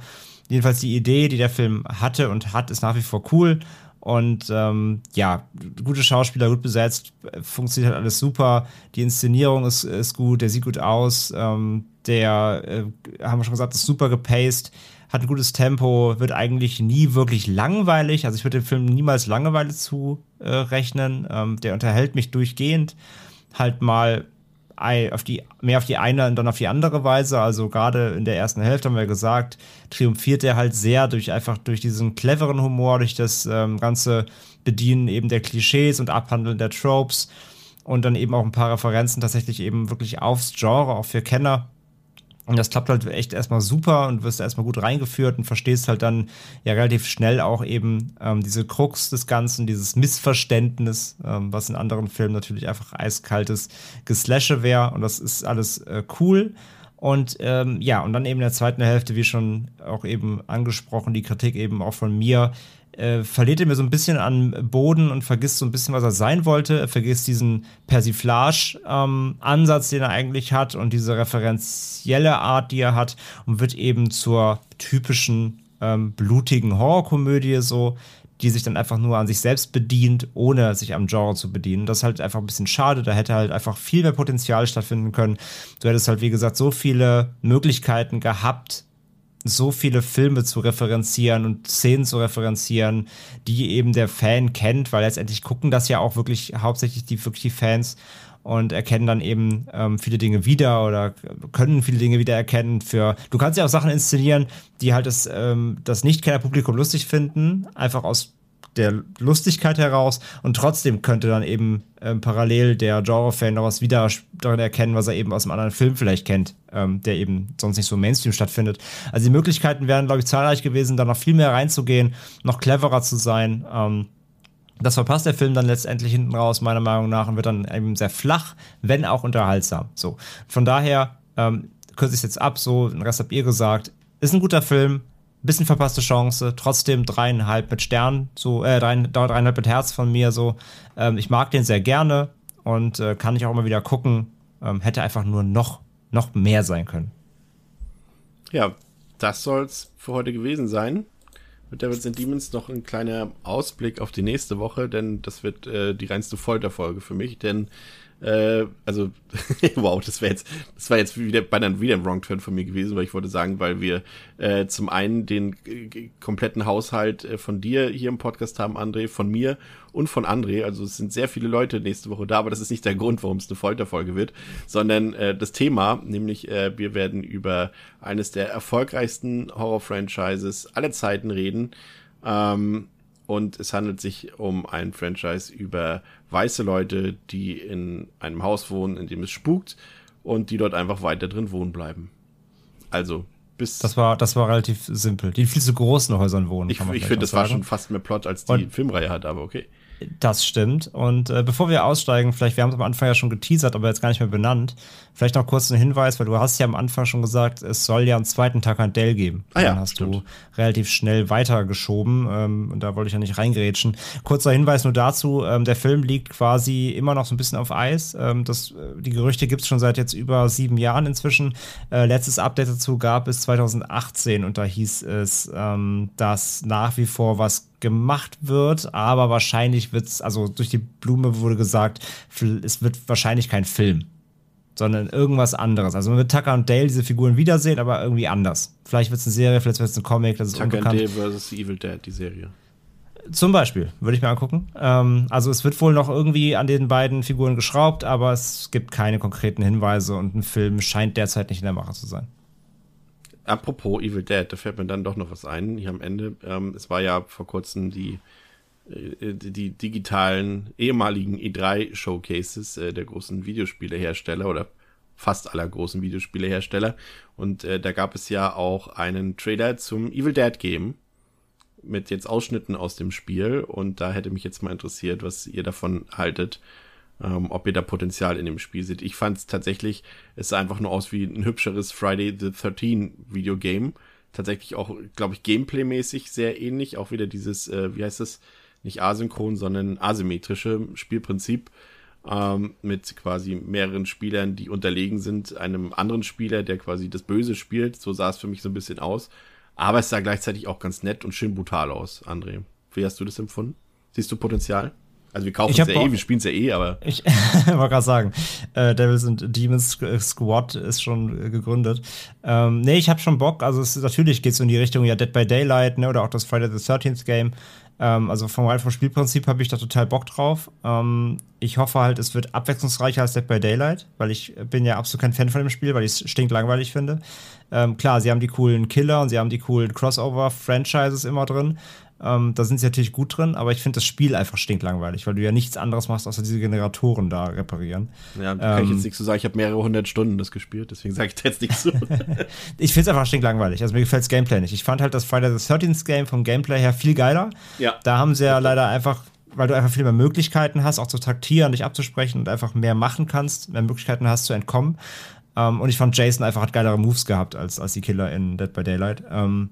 Jedenfalls die Idee, die der Film hatte und hat, ist nach wie vor cool. Und ähm, ja, gute Schauspieler, gut besetzt, funktioniert halt alles super. Die Inszenierung ist, ist gut, der sieht gut aus. Ähm, der, äh, haben wir schon gesagt, ist super gepaced hat ein gutes Tempo, wird eigentlich nie wirklich langweilig. Also ich würde dem Film niemals Langeweile zurechnen. Äh, ähm, der unterhält mich durchgehend. Halt mal auf die, mehr auf die eine und dann auf die andere Weise. Also gerade in der ersten Hälfte haben wir gesagt, triumphiert er halt sehr durch einfach durch diesen cleveren Humor, durch das ähm, ganze Bedienen eben der Klischees und Abhandeln der Tropes und dann eben auch ein paar Referenzen tatsächlich eben wirklich aufs Genre, auch für Kenner. Und das klappt halt echt erstmal super und wirst erstmal gut reingeführt und verstehst halt dann ja relativ schnell auch eben ähm, diese Krux des Ganzen, dieses Missverständnis, ähm, was in anderen Filmen natürlich einfach eiskaltes Geslashe wäre. Und das ist alles äh, cool. Und ähm, ja, und dann eben in der zweiten Hälfte, wie schon auch eben angesprochen, die Kritik eben auch von mir, äh, verliert er mir so ein bisschen an Boden und vergisst so ein bisschen, was er sein wollte. Er vergisst diesen Persiflage-Ansatz, ähm, den er eigentlich hat und diese referenzielle Art, die er hat und wird eben zur typischen ähm, blutigen Horrorkomödie so, die sich dann einfach nur an sich selbst bedient, ohne sich am Genre zu bedienen. Das ist halt einfach ein bisschen schade. Da hätte halt einfach viel mehr Potenzial stattfinden können. Du hättest halt, wie gesagt, so viele Möglichkeiten gehabt, so viele Filme zu referenzieren und Szenen zu referenzieren, die eben der Fan kennt, weil letztendlich gucken das ja auch wirklich hauptsächlich die wirklich die Fans und erkennen dann eben ähm, viele Dinge wieder oder können viele Dinge wieder erkennen. Für du kannst ja auch Sachen inszenieren, die halt das, ähm, das Nicht-Kenner-Publikum lustig finden, einfach aus der Lustigkeit heraus und trotzdem könnte dann eben ähm, parallel der Genre-Fan noch was wieder darin erkennen, was er eben aus einem anderen Film vielleicht kennt, ähm, der eben sonst nicht so Mainstream stattfindet. Also die Möglichkeiten wären, glaube ich, zahlreich gewesen, da noch viel mehr reinzugehen, noch cleverer zu sein. Ähm, das verpasst der Film dann letztendlich hinten raus, meiner Meinung nach, und wird dann eben sehr flach, wenn auch unterhaltsam. So. Von daher ähm, kürze ich es jetzt ab, so, den Rest habt ihr gesagt. Ist ein guter Film, bisschen verpasste Chance, trotzdem dreieinhalb mit Stern, so, äh, dreieinhalb mit Herz von mir, so. Ähm, ich mag den sehr gerne und äh, kann ich auch immer wieder gucken. Ähm, hätte einfach nur noch, noch mehr sein können. Ja, das soll's für heute gewesen sein. Mit Devils and Demons noch ein kleiner Ausblick auf die nächste Woche, denn das wird äh, die reinste Folterfolge für mich, denn äh, also, wow, das wäre jetzt, das war jetzt wieder beinahe wieder ein Wrong Turn von mir gewesen, weil ich wollte sagen, weil wir äh, zum einen den äh, kompletten Haushalt äh, von dir hier im Podcast haben, André, von mir und von André. Also es sind sehr viele Leute nächste Woche da, aber das ist nicht der Grund, warum es eine Folterfolge wird, sondern äh, das Thema, nämlich äh, wir werden über eines der erfolgreichsten Horror-Franchises aller Zeiten reden. Ähm, und es handelt sich um ein Franchise über weiße Leute, die in einem Haus wohnen, in dem es spukt und die dort einfach weiter drin wohnen bleiben. Also bis. Das war, das war relativ simpel. Die in viel zu großen Häusern wohnen. Ich, ich finde, das war schon fast mehr Plot, als die und Filmreihe hat, aber okay. Das stimmt. Und äh, bevor wir aussteigen, vielleicht, wir haben es am Anfang ja schon geteasert, aber jetzt gar nicht mehr benannt. Vielleicht noch kurz ein Hinweis, weil du hast ja am Anfang schon gesagt, es soll ja einen zweiten Tag an Dell geben. Ah ja, Dann hast stimmt. du relativ schnell weitergeschoben ähm, und da wollte ich ja nicht reingrätschen. Kurzer Hinweis nur dazu, ähm, der Film liegt quasi immer noch so ein bisschen auf Eis. Ähm, das, äh, die Gerüchte gibt es schon seit jetzt über sieben Jahren inzwischen. Äh, letztes Update dazu gab es 2018 und da hieß es, ähm, dass nach wie vor was gemacht wird, aber wahrscheinlich wird es, also durch die Blume wurde gesagt, es wird wahrscheinlich kein Film. sondern irgendwas anderes. Also man wird Tucker und Dale diese Figuren wiedersehen, aber irgendwie anders. Vielleicht wird es eine Serie, vielleicht wird es ein Comic, das ist Tucker unbekannt. Dale vs. Evil Dead, die Serie. Zum Beispiel, würde ich mir angucken. Ähm, also es wird wohl noch irgendwie an den beiden Figuren geschraubt, aber es gibt keine konkreten Hinweise und ein Film scheint derzeit nicht in der Mache zu sein. Apropos Evil Dead, da fällt mir dann doch noch was ein, hier am Ende. Ähm, es war ja vor kurzem die, äh, die, die digitalen ehemaligen E3-Showcases äh, der großen Videospielehersteller oder fast aller großen Videospielehersteller. Und äh, da gab es ja auch einen Trailer zum Evil Dead Game mit jetzt Ausschnitten aus dem Spiel. Und da hätte mich jetzt mal interessiert, was ihr davon haltet, ähm, ob ihr da Potenzial in dem Spiel seht. Ich fand es tatsächlich, es sah einfach nur aus wie ein hübscheres Friday the 13 Videogame. Tatsächlich auch, glaube ich, Gameplay-mäßig sehr ähnlich. Auch wieder dieses, äh, wie heißt das? Nicht asynchron, sondern asymmetrische Spielprinzip ähm, mit quasi mehreren Spielern, die unterlegen sind, einem anderen Spieler, der quasi das Böse spielt. So sah es für mich so ein bisschen aus. Aber es sah gleichzeitig auch ganz nett und schön brutal aus, André. Wie hast du das empfunden? Siehst du Potenzial? Also wir kaufen es ja eh, wir spielen es ja eh, aber Ich wollte gerade sagen, äh, Devils and Demons Squad ist schon äh, gegründet. Ähm, nee, ich habe schon Bock. Also es, natürlich geht es in die Richtung ja Dead by Daylight ne, oder auch das Friday the 13th Game. Ähm, also vom vom Spielprinzip habe ich da total Bock drauf. Ähm, ich hoffe halt, es wird abwechslungsreicher als Dead by Daylight, weil ich bin ja absolut kein Fan von dem Spiel, weil ich es stinklangweilig finde. Ähm, klar, sie haben die coolen Killer und sie haben die coolen Crossover-Franchises immer drin. Ähm, da sind sie natürlich gut drin, aber ich finde das Spiel einfach stinklangweilig, weil du ja nichts anderes machst, außer diese Generatoren da reparieren. ja, da kann ich Ähm. jetzt nichts zu sagen. Ich habe mehrere hundert Stunden das gespielt, deswegen sage ich da jetzt nichts zu. Ich finde es einfach stinklangweilig. Also mir gefällt das Gameplay nicht. Ich fand halt das Friday the 13th Game vom Gameplay her viel geiler. ja. Da haben sie ja leider einfach, weil du einfach viel mehr Möglichkeiten hast, auch zu taktieren, dich abzusprechen und einfach mehr machen kannst, mehr Möglichkeiten hast zu entkommen. Ähm, und ich fand Jason einfach hat geilere Moves gehabt als, als die Killer in Dead by Daylight. Ähm,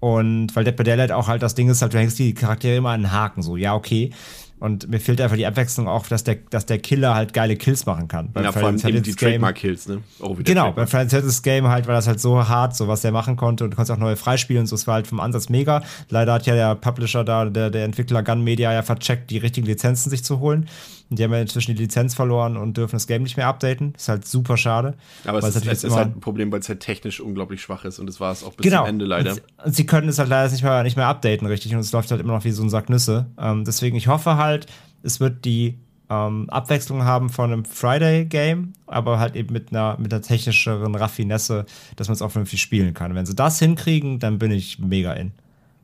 und weil Dead by Daylight auch halt das Ding ist, halt, du hängst die Charaktere immer an den Haken, so, ja, okay. Und mir fehlt einfach die Abwechslung auch, dass der, dass der Killer halt geile Kills machen kann. Beim ja, vor allem eben die 13th Game- Trademark-Kills, ne? Oh, Genau, bei the 13th Game halt war das halt so hart, so was der machen konnte und du konntest auch neue freispielen und so, es war halt vom Ansatz mega. Leider hat ja der Publisher da, der, der Entwickler Gun Media ja vercheckt, die richtigen Lizenzen sich zu holen. Und die haben ja inzwischen die Lizenz verloren und dürfen das Game nicht mehr updaten. Ist halt super schade. Aber es ist, natürlich es ist halt ein Problem, weil es halt technisch unglaublich schwach ist und das war es auch bis genau. zum Ende leider. Und, und sie können es halt leider nicht mehr, nicht mehr updaten, richtig. Und es läuft halt immer noch wie so ein Sack Nüsse. Ähm, deswegen, ich hoffe halt, es wird die ähm, Abwechslung haben von einem Friday-Game, aber halt eben mit einer, mit einer technischeren Raffinesse, dass man es auch vernünftig spielen kann. Wenn sie das hinkriegen, dann bin ich mega in.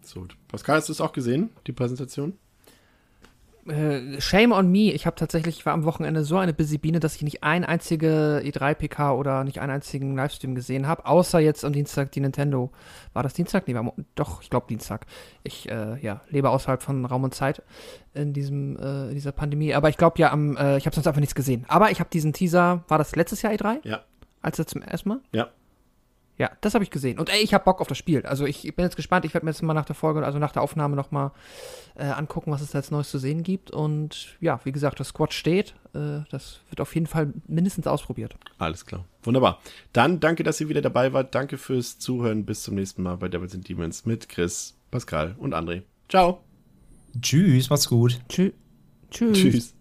So, Pascal, hast du es auch gesehen, die Präsentation? Äh, shame on me. Ich habe tatsächlich, ich war am Wochenende so eine busy Biene, dass ich nicht ein einzige E3-PK oder nicht einen einzigen Livestream gesehen habe, außer jetzt am Dienstag die Nintendo. War das Dienstag? Nee, war doch, ich glaube Dienstag. Ich äh, ja, lebe außerhalb von Raum und Zeit in diesem äh, in dieser Pandemie. Aber ich glaube ja am, äh, ich habe sonst einfach nichts gesehen. Aber ich habe diesen Teaser, war das letztes Jahr E3? Ja. Als er zum ersten Mal? Ja. Ja, das habe ich gesehen. Und ey, ich habe Bock auf das Spiel. Also ich, bin jetzt gespannt. Ich werde mir jetzt mal nach der Folge, also nach der Aufnahme nochmal äh, angucken, was es da jetzt Neues zu sehen gibt. Und ja, wie gesagt, das Squad steht. Äh, das wird auf jeden Fall mindestens ausprobiert. Alles klar. Wunderbar. Dann danke, dass ihr wieder dabei wart. Danke fürs Zuhören. Bis zum nächsten Mal bei Devils and Demons mit Chris, Pascal und André. Ciao. Tschüss, macht's gut. Tschü Tschüss. Tschüss.